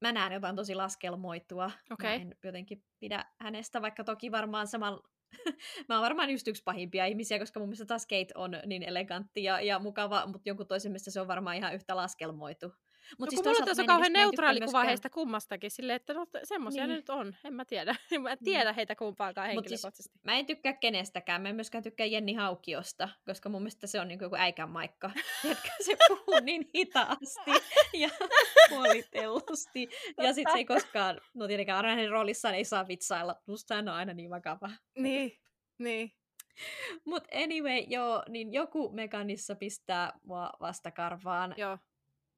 mä näen jotain tosi laskelmoitua. Okay. Mä en jotenkin pidä hänestä, vaikka toki varmaan samalla mä oon varmaan just yksi pahimpia ihmisiä, koska mun mielestä taas Kate on niin elegantti ja, ja mukava, mutta jonkun toisen mielestä se on varmaan ihan yhtä laskelmoitu. Mut no, siis mulla on en kauhean en neutraali kuva myöskään- heistä kummastakin, silleen, että no, semmoisia Niin. ne nyt on, en mä tiedä. mä en tiedä heitä kumpaakaan siis- henkilökohtaisesti. Mä en tykkää kenestäkään. Mä en myöskään tykkää Jenni Haukiosta, koska mun mielestä se on niin kuin joku äikän maikka. Se puhuu niin hitaasti ja puolitellusti. Ja sit se ei koskaan, no tietenkään aina hänen roolissaan ei saa vitsailla. Musta hän on aina niin vakava. Niin, niin. Mut anyway, joo, niin joku mekanissa pistää mua vastakarvaan Joo.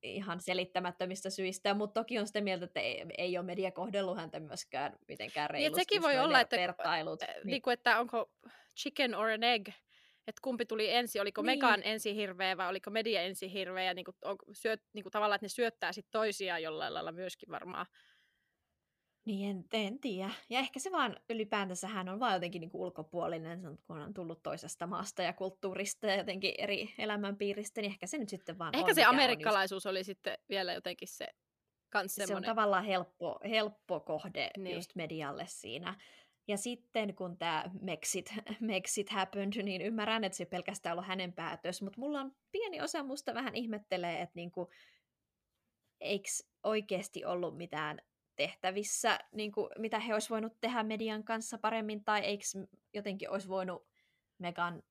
Ihan selittämättömistä syistä, mutta toki on sitä mieltä, että ei, ei ole media kohdellut häntä myöskään mitenkään Niin, reilusti. et sekin voi olla, että- vertailut. Niin. niin kuin, että onko chicken or an egg, että kumpi tuli ensin, oliko Niin. Megan ensin hirveä vai oliko media ensin hirveä, ja niin kuin, on, syöt, niin kuin tavallaan, että ne syöttää sit toisiaan jollain lailla myöskin varmaan. Niin, en, en tiedä. Ja ehkä se vaan ylipäätänsä hän on vaan jotenkin niin ulkopuolinen, kun on tullut toisesta maasta ja kulttuurista ja jotenkin eri elämänpiiristä, niin ehkä se nyt sitten vaan Ehkä on, se mikä on amerikkalaisuus oli sitten vielä jotenkin se kans just, se on tavallaan helppo, helppo kohde Niin. just medialle siinä. Ja sitten kun tämä Mexit, Mexit happened, niin ymmärrän, että se pelkästään ollut hänen päätös, mutta mulla on pieni osa musta vähän ihmettelee, että niinku, eikö oikeasti ollut mitään tehtävissä, niin kuin, mitä he olisi voinut tehdä median kanssa paremmin, tai eikö jotenkin olisi voinut Megan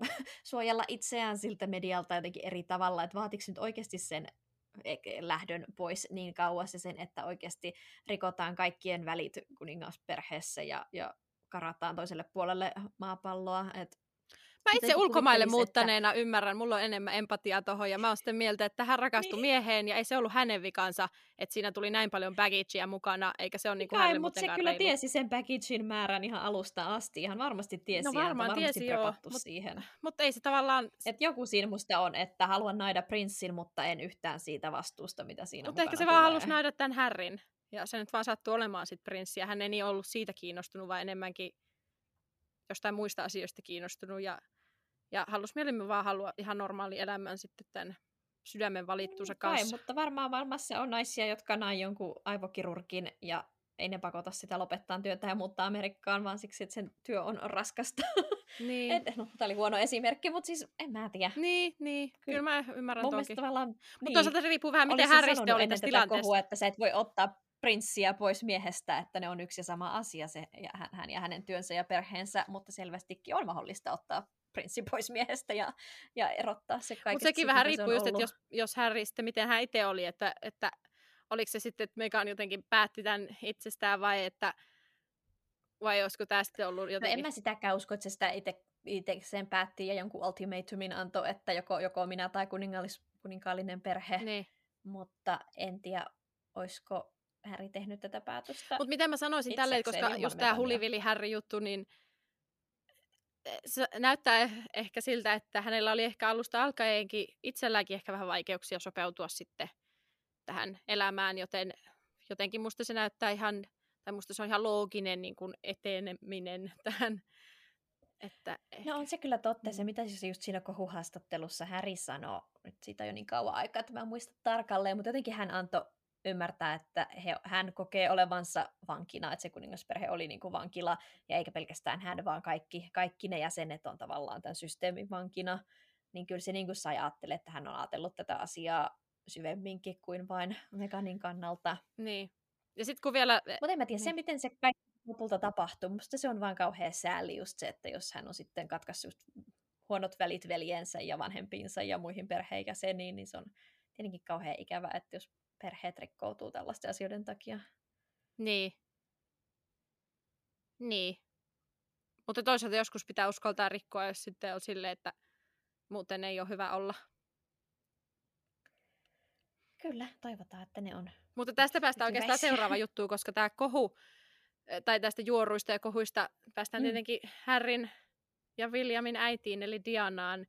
suojella itseään siltä medialta jotenkin eri tavalla, että vaatiko nyt oikeasti sen e- lähdön pois niin kauas ja sen, että oikeasti rikotaan kaikkien välit kuningasperheessä ja, ja karataan toiselle puolelle maapalloa. Et Mä itse jotenkin ulkomaille kuvittelis, että- muuttaneena ymmärrän, mulla on enemmän empatiaa tohon, ja mä oon sitä mieltä, että hän rakastui Niin. mieheen, ja ei se ollut hänen vikansa, että siinä tuli näin paljon bagagea mukana, eikä se ole niin kuin hänelle mutta se kyllä reilu. tiesi sen packagein määrän ihan alusta asti. Ihan varmasti tiesi. No ja varmaan varmasti tiesi, joo, mut- siihen. Mutta ei se tavallaan, Et joku siinä musta on, että haluan naida prinssin, mutta en yhtään siitä vastuusta, mitä siinä mutta ehkä se vaan tulee. halusi nähdä tämän Härrin, ja se nyt vaan sattuu olemaan sit prinssi, ja hän ei niin ollut siitä kiinnostunut, vaan enemmänkin jostain muista asioista kiinnostunut, ja, ja halusi mieluummin vaan halua ihan normaali elämän sitten tämän sydämen valittuunsa Kai, kanssa. mutta varmaan maailmassa on naisia, jotka näin jonkun aivokirurgin ja ei ne pakota sitä lopettaa työtä ja muuttaa Amerikkaan, vaan siksi, että sen työ on raskasta. Niin, Et, no, tämä oli huono esimerkki, mutta siis en mä tiedä. niin, niin. Kyllä. kyllä mä ymmärrän Mun toki. Mutta niin, toisaalta se riippuu vähän, miten sanonut oli tässä tilanteessa. Kohua, että sä et voi ottaa prinssiä pois miehestä, että ne on yksi ja sama asia, se, ja hän, hän ja hänen työnsä ja perheensä, mutta selvästikin on mahdollista ottaa prinssi pois miehestä ja, ja erottaa se kaikesta. Mutta sekin siitä, vähän mitä se riippuu just, että jos, jos Harry sitten, miten hän itse oli, että, että oliko se sitten, että Megan jotenkin päätti tämän itsestään vai että vai olisiko tämä sitten ollut No jotenkin... en mä sitäkään usko, että se sitä itse itsekseen päätti ja jonkun ultimatumin antoi, että joko, joko minä tai kuningallis, kuninkaallinen perhe, Niin. mutta en tiedä, olisiko Häri tehnyt tätä päätöstä. Mutta miten mä sanoisin tälleen, koska just tämä. Hulivili Harry juttu, niin eh, se näyttää eh- ehkä siltä, että hänellä oli ehkä alusta alkaenkin itselläänkin ehkä vähän vaikeuksia sopeutua sitten tähän elämään, joten jotenkin musta se näyttää ihan, tai musta se on ihan looginen niin kuin eteneminen tähän. Että ehkä, No on se kyllä totta, se Mm. mitä se just siinä kohuhaastattelussa Häri sanoi, nyt siitä on jo niin kauan aikaa, että mä en muista tarkalleen, mutta jotenkin hän antoi ymmärtää, että he, hän kokee olevansa vankina, että se kuningasperhe oli niin kuin vankila, ja eikä pelkästään hän, vaan kaikki, kaikki ne jäsenet on tavallaan tämän systeemin vankina, niin kyllä se niin kuin sai ajattele, että hän on ajatellut tätä asiaa syvemminkin kuin vain Meganin kannalta. niin. Ja sitten kun vielä, Mutta en mä tiedä, se Niin. miten se kaikki lopulta tapahtuu, musta se on vaan kauhean sääli just se, että jos hän on sitten katkaissut huonot välit veljensä ja vanhempiinsa ja muihin perheenjäseniin, niin se on tietenkin kauhean ikävä, että jos perheet rikkoutuu tällaisten asioiden takia. Niin. Niin. Mutta toisaalta joskus pitää uskaltaa rikkoa, jos sitten on silleen, että muuten ei ole hyvä olla. Kyllä, toivotaan, että ne on. Mutta tästä päästään oikeastaan Tyytyväisiä. seuraava juttuun, koska tämä kohu, eh, tai tästä juoruista ja kohuista päästään Mm. tietenkin Harryn ja Williamin äitiin, eli Dianaan.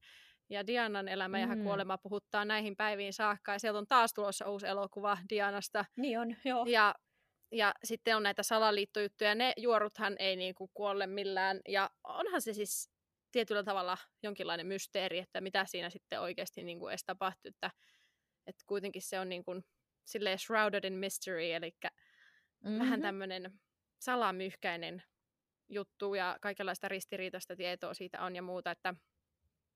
Ja Dianan elämä ja Mm. kuolema puhuttaa näihin päiviin saakka. Ja sieltä on taas tulossa uusi elokuva Dianasta. Niin on, joo. Ja, ja sitten on näitä salaliittojuttuja. Ne juoruthan ei niinku kuolle millään. Ja onhan se siis tietyllä tavalla jonkinlainen mysteeri, että mitä siinä sitten oikeasti niinku edes tapahtui. Että, että kuitenkin se on niinku, silleen shrouded in mystery, eli mm-hmm. vähän tämmöinen salamyhkäinen juttu ja kaikenlaista ristiriitaista tietoa siitä on ja muuta, että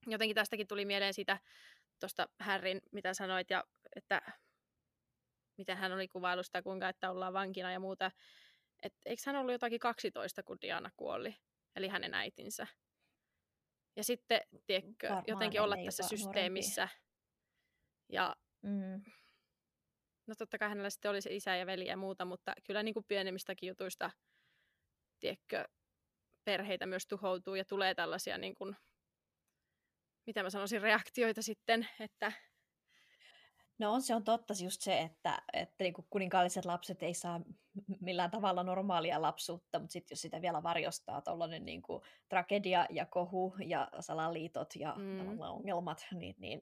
jotenkin tästäkin tuli mieleen siitä tuosta Härrin, mitä sanoit, ja että miten hän oli kuvailu sitä, kuinka että ollaan vankina ja muuta. Et eikö hän ollut jotakin 12, kun Diana kuoli, eli hänen äitinsä. Ja sitten, tiedätkö, Varmaan jotenkin olla tässä systeemissä. Ja Mm. no totta kai hänellä sitten oli se isä ja veli ja muuta, mutta kyllä niin kuin pienemmistäkin jutuista, tiedätkö, perheitä myös tuhoutuu ja tulee tällaisia, niin kuin, mitä mä sanoisin, reaktioita sitten, että No on se on totta just se, että, että niin kuninkaalliset lapset ei saa millään tavalla normaalia lapsuutta, mutta sitten jos sitä vielä varjostaa tuollainen niin tragedia ja kohu ja salaliitot ja Mm. ongelmat, niin, niin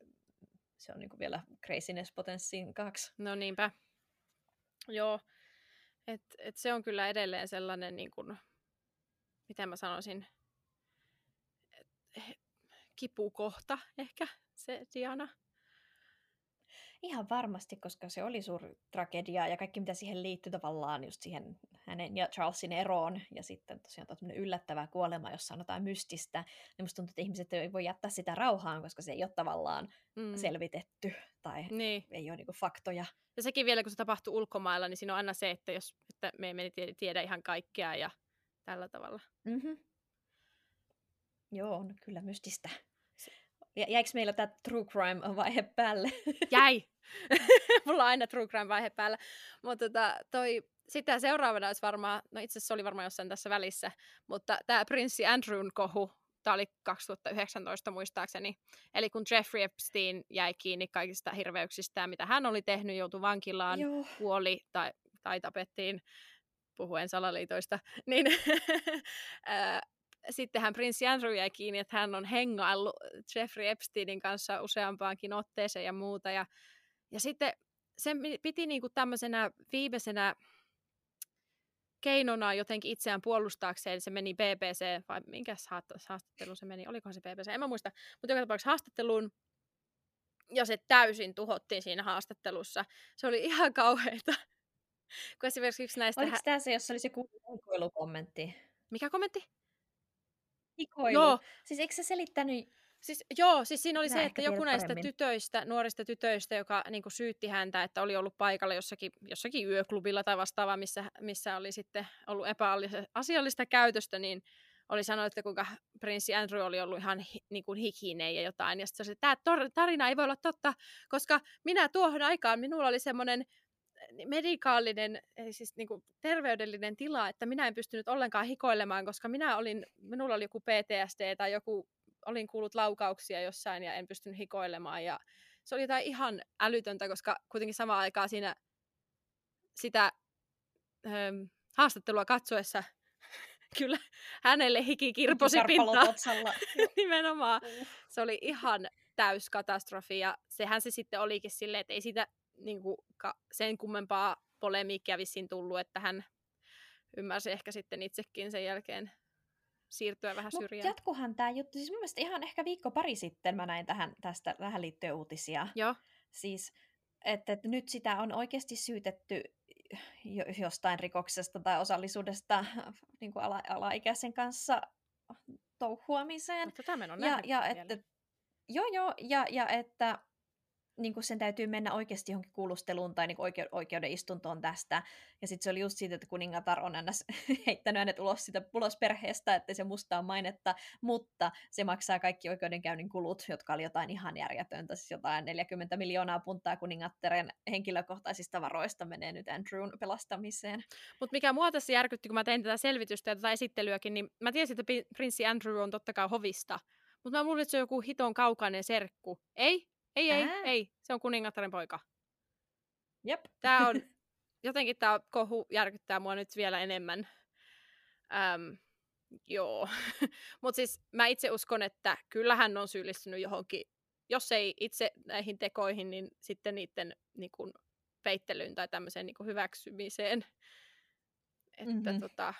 se on niin kuin vielä craziness potenssiin kaksi. no niinpä, joo, et, et se on kyllä edelleen sellainen, niin kuin, miten mä sanoisin, et, eh, kipukohta ehkä se Diana. Ihan varmasti, koska se oli suuri tragedia ja kaikki mitä siihen liittyy tavallaan just siihen hänen ja Charlesin eroon ja sitten tosiaan tämmöinen yllättävä kuolema, jossa on jotain mystistä, niin musta tuntuu, että ihmiset ei voi jättää sitä rauhaan, koska se ei ole tavallaan Mm. selvitetty tai Niin. ei ole niinku faktoja. Ja sekin vielä, kun se tapahtuu ulkomailla, niin siinä on aina se, että, jos, että me emme tie- tiedä ihan kaikkea ja tällä tavalla. Mm-hmm. Joo, on kyllä mystistä. Jäikö meillä tämä true crime-vaihe päälle? Jäi! Mulla on aina true crime vaihe päällä. Mutta tota, toi, sitä seuraavana olisi varmaan, no itse asiassa se oli varmaan jossain tässä välissä, mutta tämä prinssi Andrewn kohu, tämä oli 2019 muistaakseni. Eli kun Jeffrey Epstein jäi kiinni kaikista hirveyksistä, mitä hän oli tehnyt, joutui vankilaan, Joo. kuoli tai, tai tapettiin, puhuen salaliitoista, niin sittenhän prinssi Andrew jäi kiinni, että hän on hengaillut Jeffrey Epsteinin kanssa useampaankin otteeseen ja muuta. Ja, ja sitten se piti niinku tämmöisenä viimeisenä keinona jotenkin itseään puolustaakseen. Se meni BBC, vai minkä haastatteluun se meni, olikohan se BBC, en mä muista. Mutta joka tapauksessa haastatteluun, ja se täysin tuhottiin siinä haastattelussa. Se oli ihan kauheita. Kun esimerkiksi yksi näistä... Oliko tämä se, jossa oli se hikoilukommentti? Mikä kommentti? Hikoilu. Joo. Siis eikö se selittänyt... Siis, joo, siis siinä oli Sinä se, että joku näistä paremmin. tytöistä, nuorista tytöistä, joka niin kuin, syytti häntä, että oli ollut paikalla jossakin, jossakin yöklubilla tai vastaavaa, missä, missä oli sitten ollut epäasiallista käytöstä, niin oli sanonut, että kuinka prinssi Andrew oli ollut ihan niin kuin hikinen ja jotain. Ja sitten se, että tämä tarina ei voi olla totta, koska minä tuohon aikaan, minulla oli semmoinen medikaalinen, siis niin kuin terveydellinen tila, että minä en pystynyt ollenkaan hikoilemaan, koska minä olin, minulla oli joku PTSD tai joku, olin kuullut laukauksia jossain ja en pystynyt hikoilemaan. Ja se oli jotain ihan älytöntä, koska kuitenkin samaan aikaan siinä sitä ähm, haastattelua katsoessa kyllä hänelle hiki kirposi pintaa. Nimenomaan. Se oli ihan täys katastrofi ja sehän se sitten olikin silleen, että ei sitä niin kuin, sen kummempaa polemiikkia vissiin tullut, että hän ymmärsi ehkä sitten itsekin sen jälkeen siirtyä vähän Mut syrjään. jatkuhan tämä juttu. Siis mun mielestä ihan ehkä viikko pari sitten mä näin tähän, tästä vähän liittyen uutisia. Joo. Siis, että, että nyt sitä on oikeasti syytetty jo, jostain rikoksesta tai osallisuudesta niin kuin ala, alaikäisen kanssa touhuamiseen. No, tätä mä en ole ja, ja, että, joo, joo, ja, ja että niin kuin sen täytyy mennä oikeasti johonkin kuulusteluun tai niin oike- oikeuden istuntoon tästä. Ja sitten se oli just siitä, että kuningatar on ns. heittänyt hänet ulos, sitä, ulos perheestä, että se mustaa mainetta, mutta se maksaa kaikki oikeudenkäynnin kulut, jotka oli jotain ihan järjetöntä, siis jotain 40 miljoonaa puntaa kuningattaren henkilökohtaisista varoista menee nyt Andrewn pelastamiseen. Mutta mikä mua tässä järkytti, kun mä tein tätä selvitystä ja tätä esittelyäkin, niin mä tiesin, että prinssi Andrew on totta kai hovista. Mutta mä luulin, että se on joku hiton kaukainen serkku. Ei, ei, ei, Ää. ei. Se on kuningattaren poika. Jep. Tämä on, jotenkin tämä kohu järkyttää mua nyt vielä enemmän. Öm, joo. Mutta siis mä itse uskon, että kyllä hän on syyllistynyt johonkin, jos ei itse näihin tekoihin, niin sitten niiden niin kuin, peittelyyn tai tämmöiseen niin hyväksymiseen. Että Mhm. tota,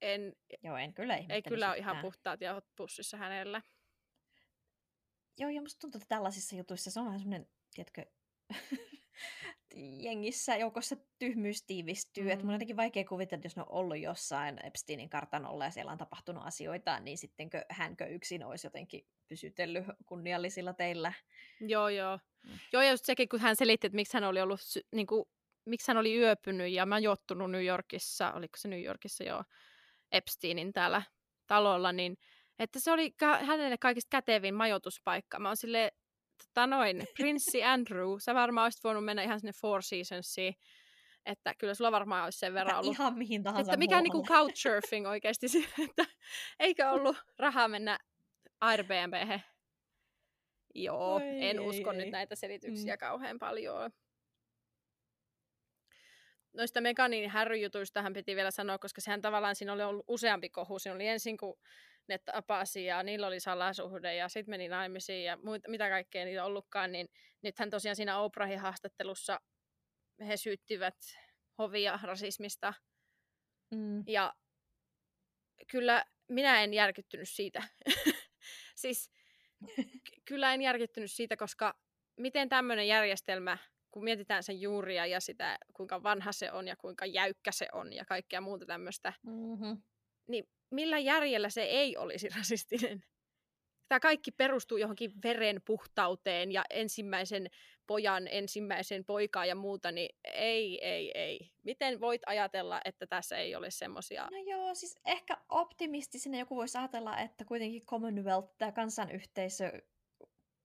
en, Joo, en kyllä ei kyllä ole ihan puhtaat jauhot pussissa hänellä. Joo, ja musta tuntuu, että tällaisissa jutuissa se on vähän semmoinen, tiedätkö, jengissä joukossa tyhmyys tiivistyy. Mm. Että mun on Mm. jotenkin vaikea kuvitella, että jos ne on ollut jossain Epsteinin kartanolla ja siellä on tapahtunut asioita, niin sittenkö hänkö yksin olisi jotenkin pysytellyt kunniallisilla teillä. Joo, joo. Mm. Joo, ja just sekin, kun hän selitti, että miksi hän oli ollut niin kuin miksi hän oli yöpynyt ja majoittunut New Yorkissa, oliko se New Yorkissa jo Epsteinin täällä talolla, niin että se oli ka- hänelle kaikista kätevin majoituspaikka. Mä oon silleen, tota noin, Prinssi Andrew, sä varmaan olisit voinut mennä ihan sinne Four Seasonsiin, että kyllä sulla varmaan olisi sen verran ollut. Ihan mihin tahansa Että mikä niinku couchsurfing oikeasti, että eikö ollut rahaa mennä Airbnb. Joo, Oi, en ei, usko ei. nyt näitä selityksiä Mm. kauhean paljon. Noista Meganin Harry-jutuista hän piti vielä sanoa, koska sehän tavallaan siinä oli ollut useampi kohu. Siinä oli ensin, kun ne tapasi ja niillä oli salasuhde ja sitten meni naimisiin ja muita, mitä kaikkea niillä ollutkaan, niin nythän tosiaan siinä Oprahin haastattelussa he syyttivät hovia rasismista Mm. ja kyllä minä en järkyttynyt siitä. siis ky- kyllä en järkyttynyt siitä, koska miten tämmöinen järjestelmä, kun mietitään sen juuria ja sitä, kuinka vanha se on ja kuinka jäykkä se on ja kaikkea muuta tämmöistä, Mm-hmm. niin millä järjellä se ei olisi rasistinen? Tämä kaikki perustuu johonkin veren puhtauteen ja ensimmäisen pojan, ensimmäisen poikaa ja muuta, niin ei, ei, ei. Miten voit ajatella, että tässä ei ole semmoisia... No joo, siis ehkä optimistisena joku voisi ajatella, että kuitenkin Commonwealth, tämä kansanyhteisö,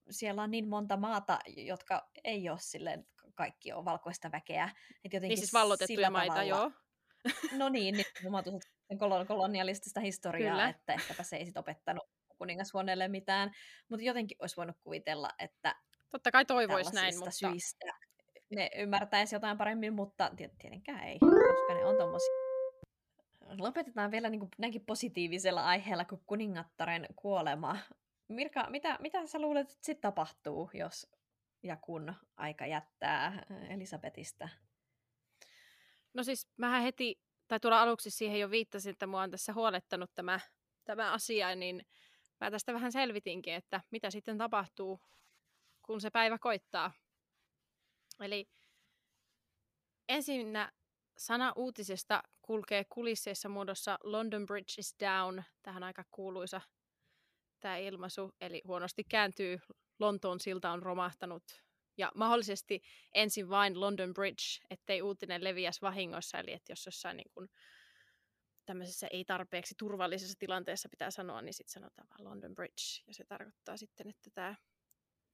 siellä on niin monta maata, jotka ei ole silleen, kaikki on valkoista väkeä. Että jotenkin Niin siis vallotettuja maita, tavalla, joo. No niin, niin kolonialistista historiaa, Kyllä. että ehkäpä se ei sit opettanut kuningashuoneelle mitään. Mutta jotenkin olisi voinut kuvitella, että Totta kai toivoisi näin, mutta syistä ne ymmärtäisi jotain paremmin, mutta tiet- tietenkään ei, koska ne on tommosia. Lopetetaan vielä niin kuin näinkin positiivisella aiheella kuin kuningattaren kuolema. Mirka, mitä, mitä sä luulet, että sitten tapahtuu, jos ja kun aika jättää Elisabetista? No siis mähän heti, tai tuolla aluksi siihen jo viittasin, että mua on tässä huolettanut tämä, tämä asia, niin mä tästä vähän selvitinkin, että mitä sitten tapahtuu, kun se päivä koittaa. Eli ensinnä sana uutisesta kulkee kulisseissa muodossa London Bridge is down, tähän aika kuuluisa tämä ilmaisu, eli huonosti kääntyy, Lontoon silta on romahtanut, ja mahdollisesti ensin vain London Bridge, ettei uutinen leviäisi vahingossa, eli että jos jossain niin kuin tämmöisessä ei tarpeeksi turvallisessa tilanteessa pitää sanoa, niin sitten sanotaan vaan London Bridge, ja se tarkoittaa sitten, että tämä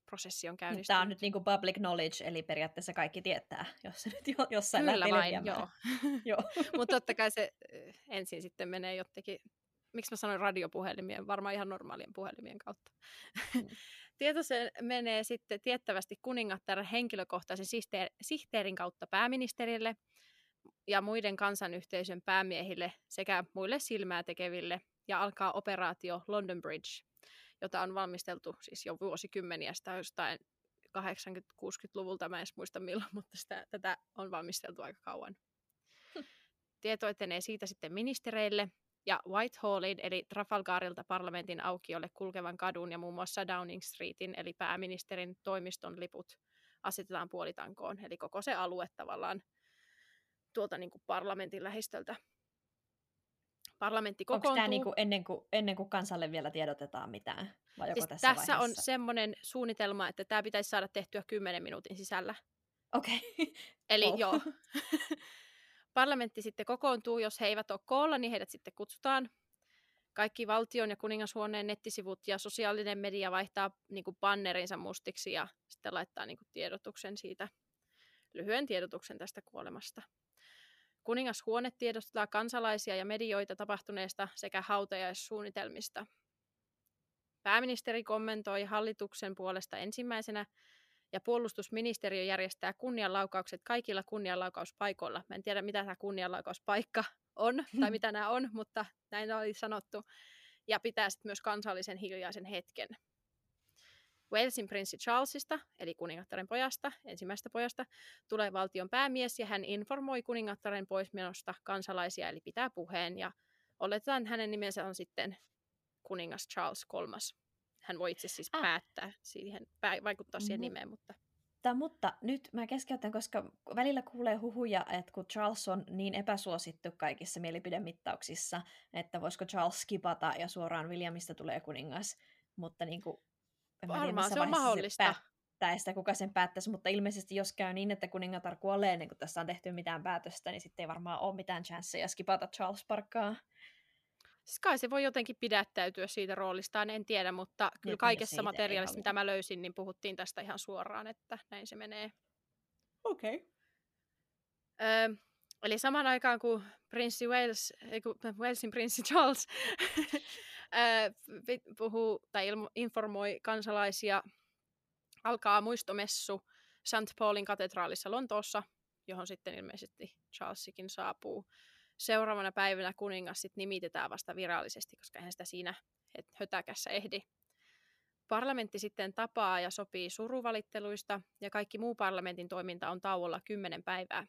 prosessi on käynnistynyt. Tämä on nyt niin kuin public knowledge, eli periaatteessa kaikki tietää, jos se nyt jo, jossain Kyllä vain, joo. joo. Mutta totta kai se äh, ensin sitten menee jotenkin, miksi mä sanoin radiopuhelimien, varmaan ihan normaalien puhelimien kautta. Tieto se menee sitten tiettävästi kuningattaren henkilökohtaisen sihteer- sihteerin kautta pääministerille ja muiden kansanyhteisön päämiehille sekä muille silmää tekeville ja alkaa operaatio London Bridge, jota on valmisteltu siis jo vuosikymmeniä sitä jostain 80-60-luvulta, mä en edes muista milloin, mutta sitä, tätä on valmisteltu aika kauan. Tieto etenee siitä sitten ministereille ja Whitehallin eli Trafalgarilta parlamentin aukiolle kulkevan kadun ja muun muassa Downing Streetin eli pääministerin toimiston liput asetetaan puolitankoon. Eli koko se alue tavallaan tuolta niin kuin parlamentin lähistöltä. Parlamentti Onko kokoontuu. tämä niinku ennen, kuin, ennen kuin kansalle vielä tiedotetaan mitään? Vai siis tässä, tässä on semmoinen suunnitelma, että tämä pitäisi saada tehtyä 10 minuutin sisällä. Okei. Okay. Eli Wow. joo. Parlamentti sitten kokoontuu, jos he eivät ole koolla, niin heidät sitten kutsutaan. Kaikki valtion ja kuningashuoneen nettisivut ja sosiaalinen media vaihtaa niin kuin bannerinsa mustiksi ja sitten laittaa niin kuin tiedotuksen siitä, lyhyen tiedotuksen tästä kuolemasta. Kuningashuone tiedostaa kansalaisia ja medioita tapahtuneesta sekä hautajaissuunnitelmista. Pääministeri kommentoi hallituksen puolesta ensimmäisenä ja puolustusministeriö järjestää kunnianlaukaukset kaikilla kunnianlaukauspaikoilla. Mä en tiedä, mitä tämä kunnianlaukauspaikka on tai mitä nämä on, mutta näin oli sanottu. Ja pitää sitten myös kansallisen hiljaisen hetken. Walesin prinssi Charlesista, eli kuningattaren pojasta, ensimmäisestä pojasta, tulee valtion päämies ja hän informoi kuningattaren poismenosta kansalaisia, eli pitää puheen. Ja oletetaan, että hänen nimensä on sitten kuningas Charles kolmas. Hän voi itse siis Ah. päättää siihen, vaikuttaa siihen Mut- nimeen, mutta Mutta, mutta nyt mä keskeytän, koska välillä kuulee huhuja, että kun Charles on niin epäsuosittu kaikissa mielipidemittauksissa, että voisiko Charles skipata ja suoraan Williamista tulee kuningas. Mutta niin kuin, en tiedä, Varmaan missä se on mahdollista. Se pää- päättäessä, kuka sen päättäisi, mutta ilmeisesti jos käy niin, että kuningatar kuolee ennen kuin tässä on tehty mitään päätöstä, niin sitten ei varmaan ole mitään chanceja skipata Charles Parkkaa. Siis kai se voi jotenkin pidättäytyä siitä roolistaan, en tiedä, mutta kyllä kaikessa materiaalissa, mitä mä löysin, niin puhuttiin tästä ihan suoraan, että näin se menee. Okei. Okay. Öö, eli samaan aikaan kuin prinssi Wales, Walesin prinssi Charles puhuu tai informoi kansalaisia, alkaa muistomessu St. Paulin katedraalissa Lontoossa, johon sitten ilmeisesti Charlesikin saapuu. Seuraavana päivänä kuningas sit nimitetään vasta virallisesti, koska eihän sitä siinä hötäkässä ehdi. Parlamentti sitten tapaa ja sopii suruvalitteluista, ja kaikki muu parlamentin toiminta on tauolla kymmenen päivää.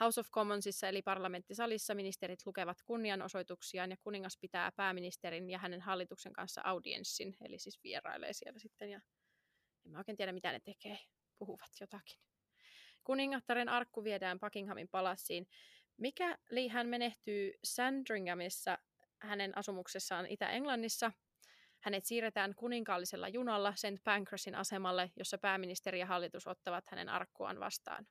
House of Commonsissa eli parlamenttisalissa ministerit lukevat kunnianosoituksiaan ja kuningas pitää pääministerin ja hänen hallituksen kanssa audienssin, eli siis vierailee siellä sitten ja en mä oikein tiedä mitä ne tekee, puhuvat jotakin. Kuningattaren arkku viedään Buckinghamin palassiin. Mikäli hän menehtyy Sandringhamissa hänen asumuksessaan Itä-Englannissa, hänet siirretään kuninkaallisella junalla St. Pancrasin asemalle, jossa pääministeri ja hallitus ottavat hänen arkkuaan vastaan.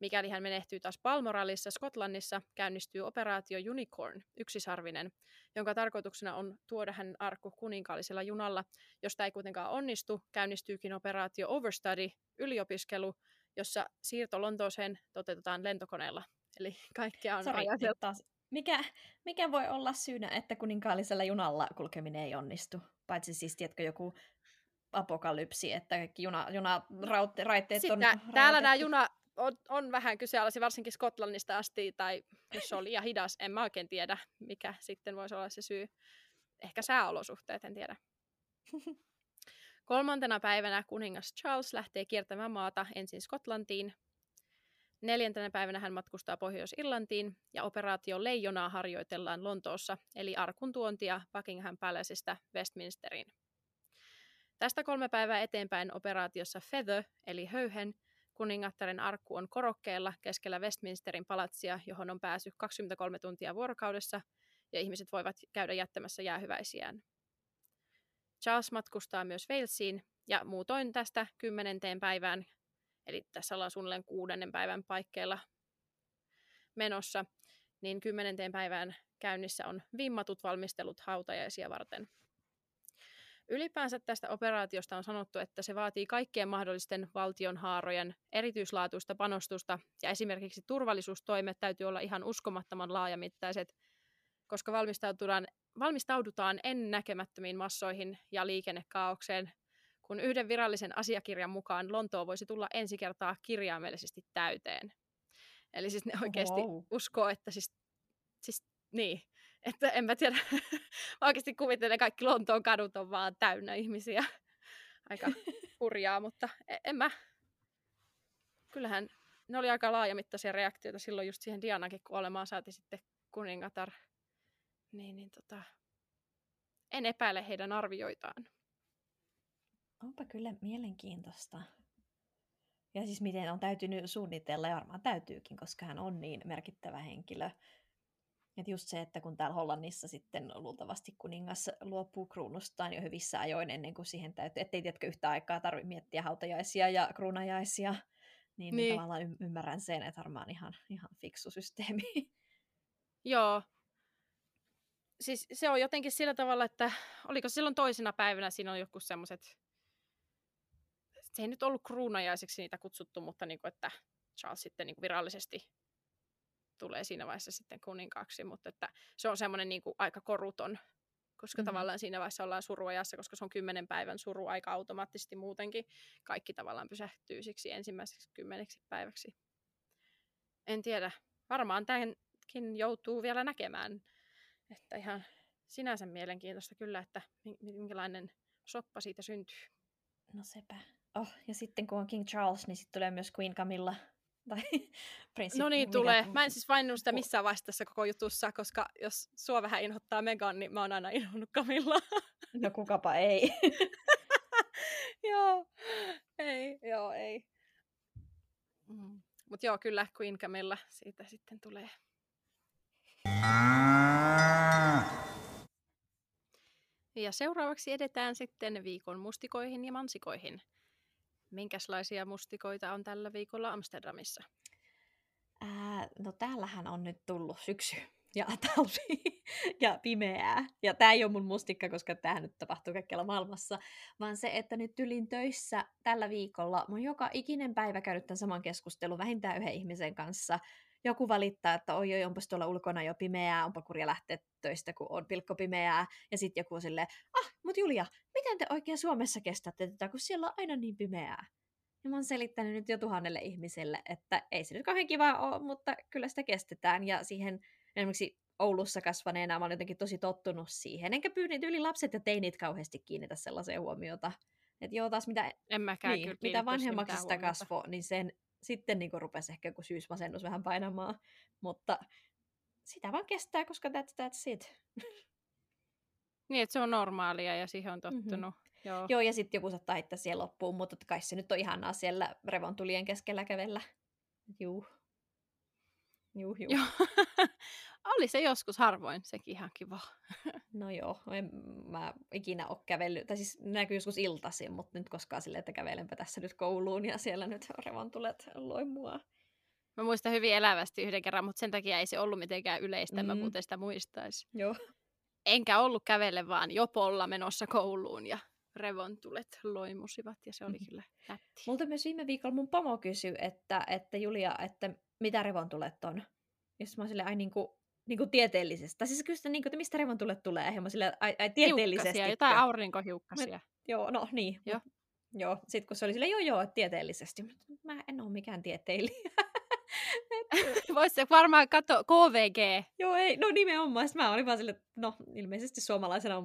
Mikäli hän menehtyy taas Balmoralissa Skotlannissa, käynnistyy operaatio Unicorn, yksisarvinen, jonka tarkoituksena on tuoda hänen arkku kuninkaallisella junalla. Josta ei kuitenkaan onnistu, käynnistyykin operaatio Overstudy, yliopiskelu, jossa siirto Lontooseen toteutetaan lentokoneella. Eli kaikkea on Sorry, taas. Mikä, mikä voi olla syynä, että kuninkaallisella junalla kulkeminen ei onnistu? Paitsi siis, tiedätkö, joku apokalypsi, että juna, juna raute, raitteet Sitten, on Täällä nämä juna, on, on vähän kyseenalaisia, varsinkin Skotlannista asti, tai jos se on liian hidas, en mä oikein tiedä, mikä sitten voisi olla se syy. Ehkä sääolosuhteet, en tiedä. Kolmantena päivänä kuningas Charles lähtee kiertämään maata ensin Skotlantiin. Neljäntenä päivänä hän matkustaa Pohjois-Irlantiin ja operaatio Leijonaa harjoitellaan Lontoossa, eli arkun tuontia Buckingham Palaceista Westminsteriin. Tästä kolme päivää eteenpäin operaatiossa Feather, eli höyhen, Kuningattaren arkku on korokkeella keskellä Westminsterin palatsia, johon on päässyt 23 tuntia vuorokaudessa, ja ihmiset voivat käydä jättämässä jäähyväisiään. Charles matkustaa myös Walesiin, ja muutoin tästä kymmenenteen päivään, eli tässä ollaan suunnilleen kuudennen päivän paikkeilla menossa, niin kymmenenteen päivään käynnissä on vimmatut valmistelut hautajaisia varten – Ylipäänsä tästä operaatiosta on sanottu, että se vaatii kaikkien mahdollisten valtionhaarojen erityislaatuista panostusta ja esimerkiksi turvallisuustoimet täytyy olla ihan uskomattoman laajamittaiset, koska valmistaudutaan, valmistaudutaan ennäkemättömiin massoihin ja liikennekaaukseen, kun yhden virallisen asiakirjan mukaan Lontoa voisi tulla ensi kertaa kirjaimellisesti täyteen. Eli siis ne oikeasti wow. uskoo, että siis, siis niin, että en mä tiedä, mä oikeasti kuvittelen, että kaikki Lontoon kadut on vaan täynnä ihmisiä. Aika hurjaa, mutta e, en mä. Kyllähän ne oli aika laajamittaisia reaktioita silloin just siihen Dianakin kuolemaan saati sitten kuningatar. Niin, niin tota, en epäile heidän arvioitaan. Onpa kyllä mielenkiintoista. Ja siis miten on täytynyt suunnitella, ja varmaan täytyykin, koska hän on niin merkittävä henkilö. Et just se, että kun täällä Hollannissa sitten luultavasti kuningas luopuu kruunustaan jo hyvissä ajoin ennen kuin siihen täytyy, ettei tiedätkö yhtä aikaa tarvitse miettiä hautajaisia ja kruunajaisia, niin, niin. tavallaan y- ymmärrän sen, että varmaan ihan, ihan fiksu systeemi. Joo. Siis se on jotenkin sillä tavalla, että oliko silloin toisena päivänä siinä on joku semmoiset, se ei nyt ollut kruunajaiseksi niitä kutsuttu, mutta niin kuin, että Charles sitten niin kuin virallisesti tulee siinä vaiheessa sitten kuninkaaksi, mutta että se on semmoinen niin kuin aika koruton, koska mm-hmm. tavallaan siinä vaiheessa ollaan suruajassa, koska se on kymmenen päivän suruaika automaattisesti muutenkin. Kaikki tavallaan pysähtyy siksi ensimmäiseksi kymmeneksi päiväksi. En tiedä. Varmaan tämänkin joutuu vielä näkemään. Että ihan sinänsä mielenkiintoista kyllä, että minkälainen soppa siitä syntyy. No sepä. Oh, ja sitten kun on King Charles, niin sitten tulee myös Queen Camilla tai prinssi... No niin, tulee. Mä en siis vainnut sitä missään vaiheessa tässä koko jutussa, koska jos sua vähän inhottaa Megan, niin mä oon aina inhonnut Camilla. no kukapa ei. joo, ei, joo, ei. Mm. Mutta joo, kyllä Queen Camilla siitä sitten tulee. Ja seuraavaksi edetään sitten viikon mustikoihin ja mansikoihin. Minkälaisia mustikoita on tällä viikolla Amsterdamissa? Ää, no täällähän on nyt tullut syksy ja talvi ja pimeää. Ja tämä ei ole mun mustikka, koska tämä nyt tapahtuu kaikkialla maailmassa, vaan se, että nyt tylin töissä tällä viikolla oon joka ikinen päivä käynyt tämän saman keskustelun vähintään yhden ihmisen kanssa. Joku valittaa, että oi, oi onpas tuolla ulkona jo pimeää, onpa kurja lähteä töistä, kun on pilkko pimeää. Ja sitten joku on silleen, ah, mut Julia, miten te oikein Suomessa kestätte tätä, kun siellä on aina niin pimeää? Ja mä oon selittänyt nyt jo tuhannelle ihmiselle, että ei se nyt kauhean kiva ole, mutta kyllä sitä kestetään. Ja siihen esimerkiksi Oulussa kasvaneena mä olen jotenkin tosi tottunut siihen. Enkä pyydä yli lapset ja teinit kauheasti kiinnitä sellaiseen huomiota. Että joo, taas mitä, en mäkään niin, mitä vanhemmaksi sitä kasvo, niin sen sitten niin rupesi ehkä joku syysmasennus vähän painamaan. Mutta sitä vaan kestää, koska that's, that's it. Niin, että se on normaalia ja siihen on mm-hmm. tottunut. Mm-hmm. Joo. Joo, ja sitten joku saattaa heittää siellä loppuun, mutta kai se nyt on ihanaa siellä revontulien keskellä kävellä. Juu. Juu, juu. Joo. Oli se joskus harvoin, sekin ihan kiva. no joo, en mä ikinä ole kävellyt, tai siis näkyy joskus iltaisin, mutta nyt koskaan silleen, että kävelenpä tässä nyt kouluun ja siellä nyt revontulet loi mua. Mä muistan hyvin elävästi yhden kerran, mutta sen takia ei se ollut mitenkään yleistä, mm. mä muuten sitä muistaisi. Joo. Enkä ollut kävelle, vaan jopolla menossa kouluun ja revontulet loimusivat ja se oli mm. kyllä nätti. Multa myös viime viikolla mun pomo kysyi, että, että Julia, että mitä revontulet on? Ja mä olin ai niinku, niinku tieteellisestä. Tai siis kyllä niin kuin, että mistä revontulet tulee. Ja mä silleen, ai, ai tieteellisesti. Hiukkasia, jotain aurinkohiukkasia. Mä, joo, no niin. Joo. Joo, sitten kun se oli silleen, joo joo, tieteellisesti. Mä en ole mikään tieteilijä. Voisi varmaan katsoa KVG. Joo, ei, no nimenomaan. Sitten mä olin vaan silleen, no ilmeisesti suomalaisena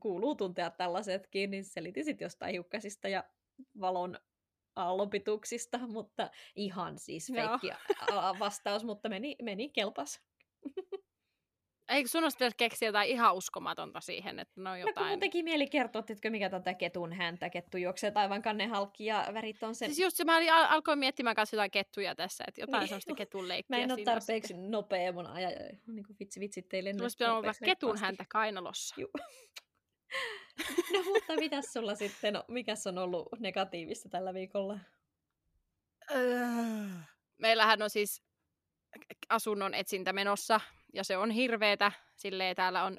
kuuluu tuntea tällaisetkin, niin selitin sitten jostain hiukkasista ja valon aallonpituuksista, mutta ihan siis feikki vastaus, mutta meni, meni kelpas. Eikö sun olisi keksiä jotain ihan uskomatonta siihen, että no jotain... No kun teki mieli kertoa, että mikä tätä ketun häntä, kettu juoksee aivan halki ja värit on sen... Siis just se, mä al- alkoin miettimään kanssa jotain kettuja tässä, että jotain niin. sellaista ketun leikkiä Mä en ole tarpeeksi sitten. nopea mun aja, niin kuin vitsi vitsi teille. Sulla olisi olla ketun häntä kainalossa. No mutta mitäs sulla sitten, no, mikäs on ollut negatiivista tällä viikolla? Meillähän on siis asunnon etsintä menossa ja se on hirveetä. Silleen täällä on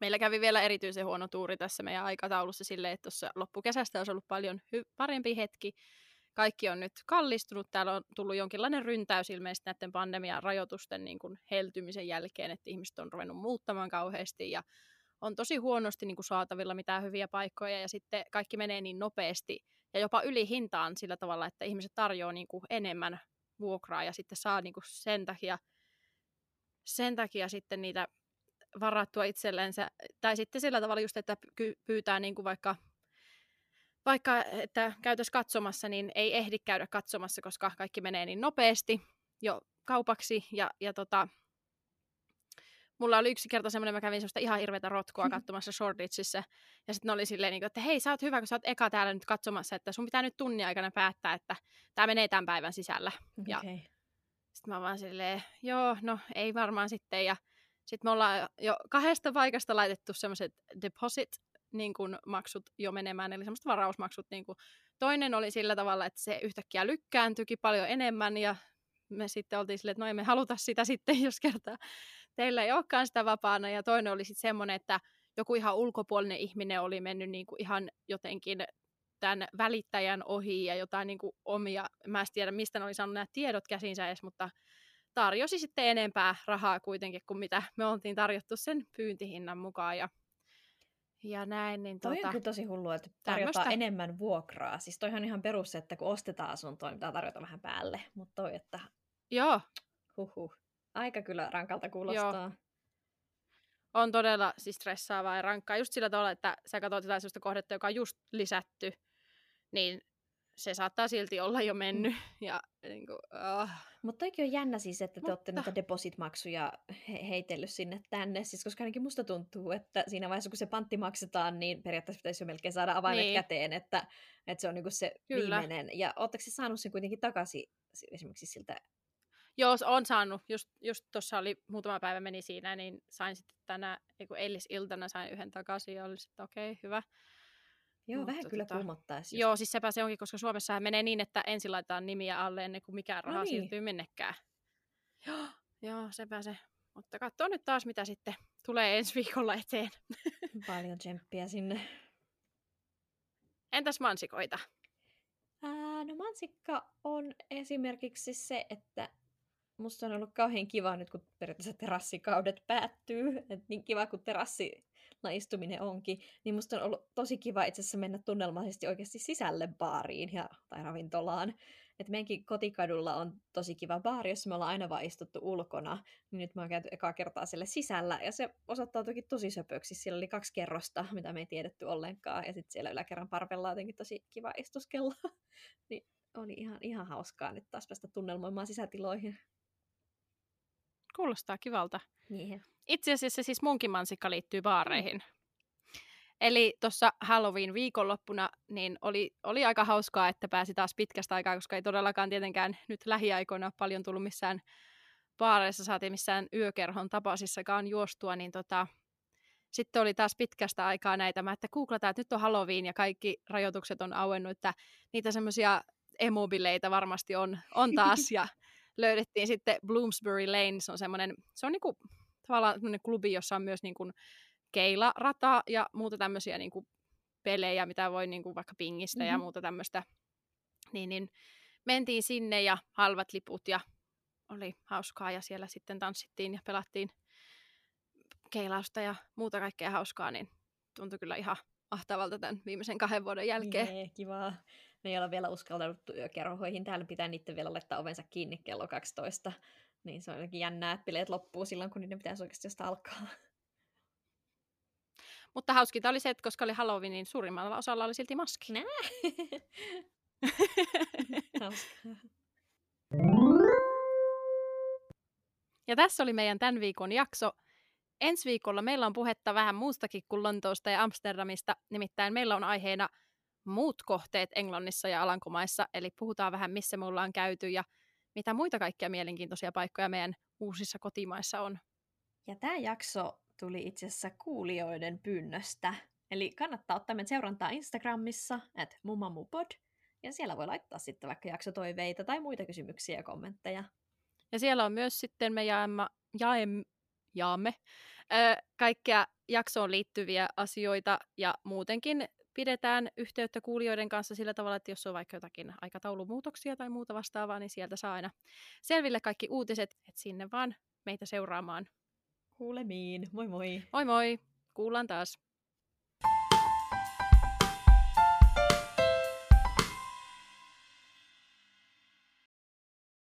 Meillä kävi vielä erityisen huono tuuri tässä meidän aikataulussa silleen, että tuossa loppukesästä olisi ollut paljon hy- parempi hetki. Kaikki on nyt kallistunut. Täällä on tullut jonkinlainen ryntäys ilmeisesti näiden pandemian rajoitusten niin kuin heltymisen jälkeen, että ihmiset on ruvennut muuttamaan kauheasti ja on tosi huonosti niin kuin saatavilla mitään hyviä paikkoja ja sitten kaikki menee niin nopeasti ja jopa yli hintaan sillä tavalla, että ihmiset tarjoaa niin kuin enemmän vuokraa ja sitten saa niin kuin sen takia sen takia sitten niitä varattua itsellensä, tai sitten sillä tavalla just, että pyytää niin kuin vaikka, vaikka, että käytös katsomassa, niin ei ehdi käydä katsomassa, koska kaikki menee niin nopeasti jo kaupaksi, ja, ja tota, mulla oli yksi kerta semmoinen, mä kävin semmoista ihan hirveätä rotkoa katsomassa Shoreditchissä, ja sitten oli silleen, niin että hei, sä oot hyvä, kun sä oot eka täällä nyt katsomassa, että sun pitää nyt tunnin aikana päättää, että tämä menee tämän päivän sisällä. Okay. Ja sitten mä vaan silleen, joo, no ei varmaan sitten. Ja sitten me ollaan jo kahdesta paikasta laitettu semmoiset deposit niin kun maksut jo menemään, eli semmoiset varausmaksut. Niin kun. Toinen oli sillä tavalla, että se yhtäkkiä lykkääntyikin paljon enemmän ja me sitten oltiin silleen, että no ei me haluta sitä sitten, jos kertaa teillä ei olekaan sitä vapaana. Ja toinen oli sitten semmoinen, että joku ihan ulkopuolinen ihminen oli mennyt niin kuin ihan jotenkin tämän välittäjän ohi ja jotain niin kuin omia, mä en tiedä mistä ne oli saanut nämä tiedot käsinsä edes, mutta tarjosi sitten enempää rahaa kuitenkin kuin mitä me oltiin tarjottu sen pyyntihinnan mukaan ja, ja näin. Niin toi tota, on kyllä tosi hullua, että tarjotaan tämmöstä... enemmän vuokraa. Siis toihan ihan perus, että kun ostetaan asuntoa, niin pitää tarjota vähän päälle, mutta toi, että... Joo. Huhhuh. Aika kyllä rankalta kuulostaa. Joo on todella siis stressaavaa ja rankkaa just sillä tavalla, että sä katsot jotain sellaista kohdetta, joka on just lisätty, niin se saattaa silti olla jo mennyt. Mm. Ja, niin kuin, oh. Mutta toikin on jännä siis, että te Mutta... olette niitä deposit-maksuja he- heitellyt sinne tänne, siis koska ainakin musta tuntuu, että siinä vaiheessa kun se pantti maksetaan, niin periaatteessa pitäisi jo melkein saada avaimet niin. käteen, että, että se on niin se Kyllä. viimeinen. Ja oletteko se saanut sen kuitenkin takaisin esimerkiksi siltä Joo, on saanut. Just, just tuossa oli muutama päivä meni siinä, niin sain sitten tänä, eiku eilisiltana sain yhden takaisin ja oli sitten okei, okay, hyvä. Joo, Mutta vähän kyllä tota, kuumottaisi. jos- Joo, siis sepä se onkin, koska Suomessa menee niin, että ensin laitetaan nimiä alle ennen kuin mikään raha No niin. siirtyy minnekään. Joo, joo, sepä se. Mutta katso nyt taas, mitä sitten tulee ensi viikolla eteen. Paljon tsemppiä sinne. Entäs mansikoita? Ää, no mansikka on esimerkiksi se, että musta on ollut kauhean kiva nyt, kun periaatteessa terassikaudet päättyy. Et niin kiva, kun terassilla istuminen onkin, niin musta on ollut tosi kiva itse asiassa mennä tunnelmallisesti oikeasti sisälle baariin ja, tai ravintolaan. Et meidänkin kotikadulla on tosi kiva baari, jossa me ollaan aina vaan istuttu ulkona. Niin nyt mä oon käyty ekaa kertaa siellä sisällä ja se osoittautuikin tosi söpöksi. Siellä oli kaksi kerrosta, mitä me ei tiedetty ollenkaan. Ja sitten siellä yläkerran parvella on jotenkin tosi kiva istuskella. niin oli ihan, ihan hauskaa nyt taas päästä tunnelmoimaan sisätiloihin. Kuulostaa kivalta. Yeah. Itse asiassa siis munkin mansikka liittyy baareihin. Eli tuossa Halloween viikonloppuna niin oli, oli aika hauskaa, että pääsi taas pitkästä aikaa, koska ei todellakaan tietenkään nyt lähiaikoina paljon tullut missään baareissa, saatiin missään yökerhon tapaisissakaan juostua, niin tota, sitten oli taas pitkästä aikaa näitä, mä että googlataan, että nyt on Halloween ja kaikki rajoitukset on auennut, että niitä semmoisia emobileita varmasti on, on taas ja löydettiin sitten Bloomsbury Lane, se on semmoinen, se on niinku tavallaan semmoinen klubi, jossa on myös niinku keilarata ja muuta tämmöisiä niinku pelejä, mitä voi niinku vaikka pingistä mm-hmm. ja muuta tämmöistä. Niin, niin mentiin sinne ja halvat liput ja oli hauskaa ja siellä sitten tanssittiin ja pelattiin keilausta ja muuta kaikkea hauskaa, niin tuntui kyllä ihan ahtavalta tämän viimeisen kahden vuoden jälkeen. Yeah, kivaa. Me ei olla vielä uskaltauduttu yökerhoihin. Täällä pitää niiden vielä laittaa ovensa kiinni kello 12. Niin se on jotenkin jännää, että bileet loppuu silloin, kun niiden pitäisi oikeasti jostain alkaa. Mutta hauskinta oli se, että koska oli Halloween, niin suurimmalla osalla oli silti maski. Nää. Ja tässä oli meidän tämän viikon jakso. Ensi viikolla meillä on puhetta vähän muustakin kuin Lontoosta ja Amsterdamista. Nimittäin meillä on aiheena muut kohteet Englannissa ja Alankomaissa. Eli puhutaan vähän, missä me ollaan käyty ja mitä muita kaikkia mielenkiintoisia paikkoja meidän uusissa kotimaissa on. Ja tämä jakso tuli itse asiassa kuulijoiden pyynnöstä. Eli kannattaa ottaa meidän seurantaa Instagramissa, at mumamupod. Ja siellä voi laittaa sitten vaikka jaksotoiveita tai muita kysymyksiä ja kommentteja. Ja siellä on myös sitten me jaamme, jaem, jaamme ö, kaikkea jaksoon liittyviä asioita ja muutenkin pidetään yhteyttä kuulijoiden kanssa sillä tavalla, että jos on vaikka jotakin aikataulumuutoksia tai muuta vastaavaa, niin sieltä saa aina selville kaikki uutiset, että sinne vaan meitä seuraamaan. Kuulemiin. Moi moi! Moi moi! Kuullaan taas.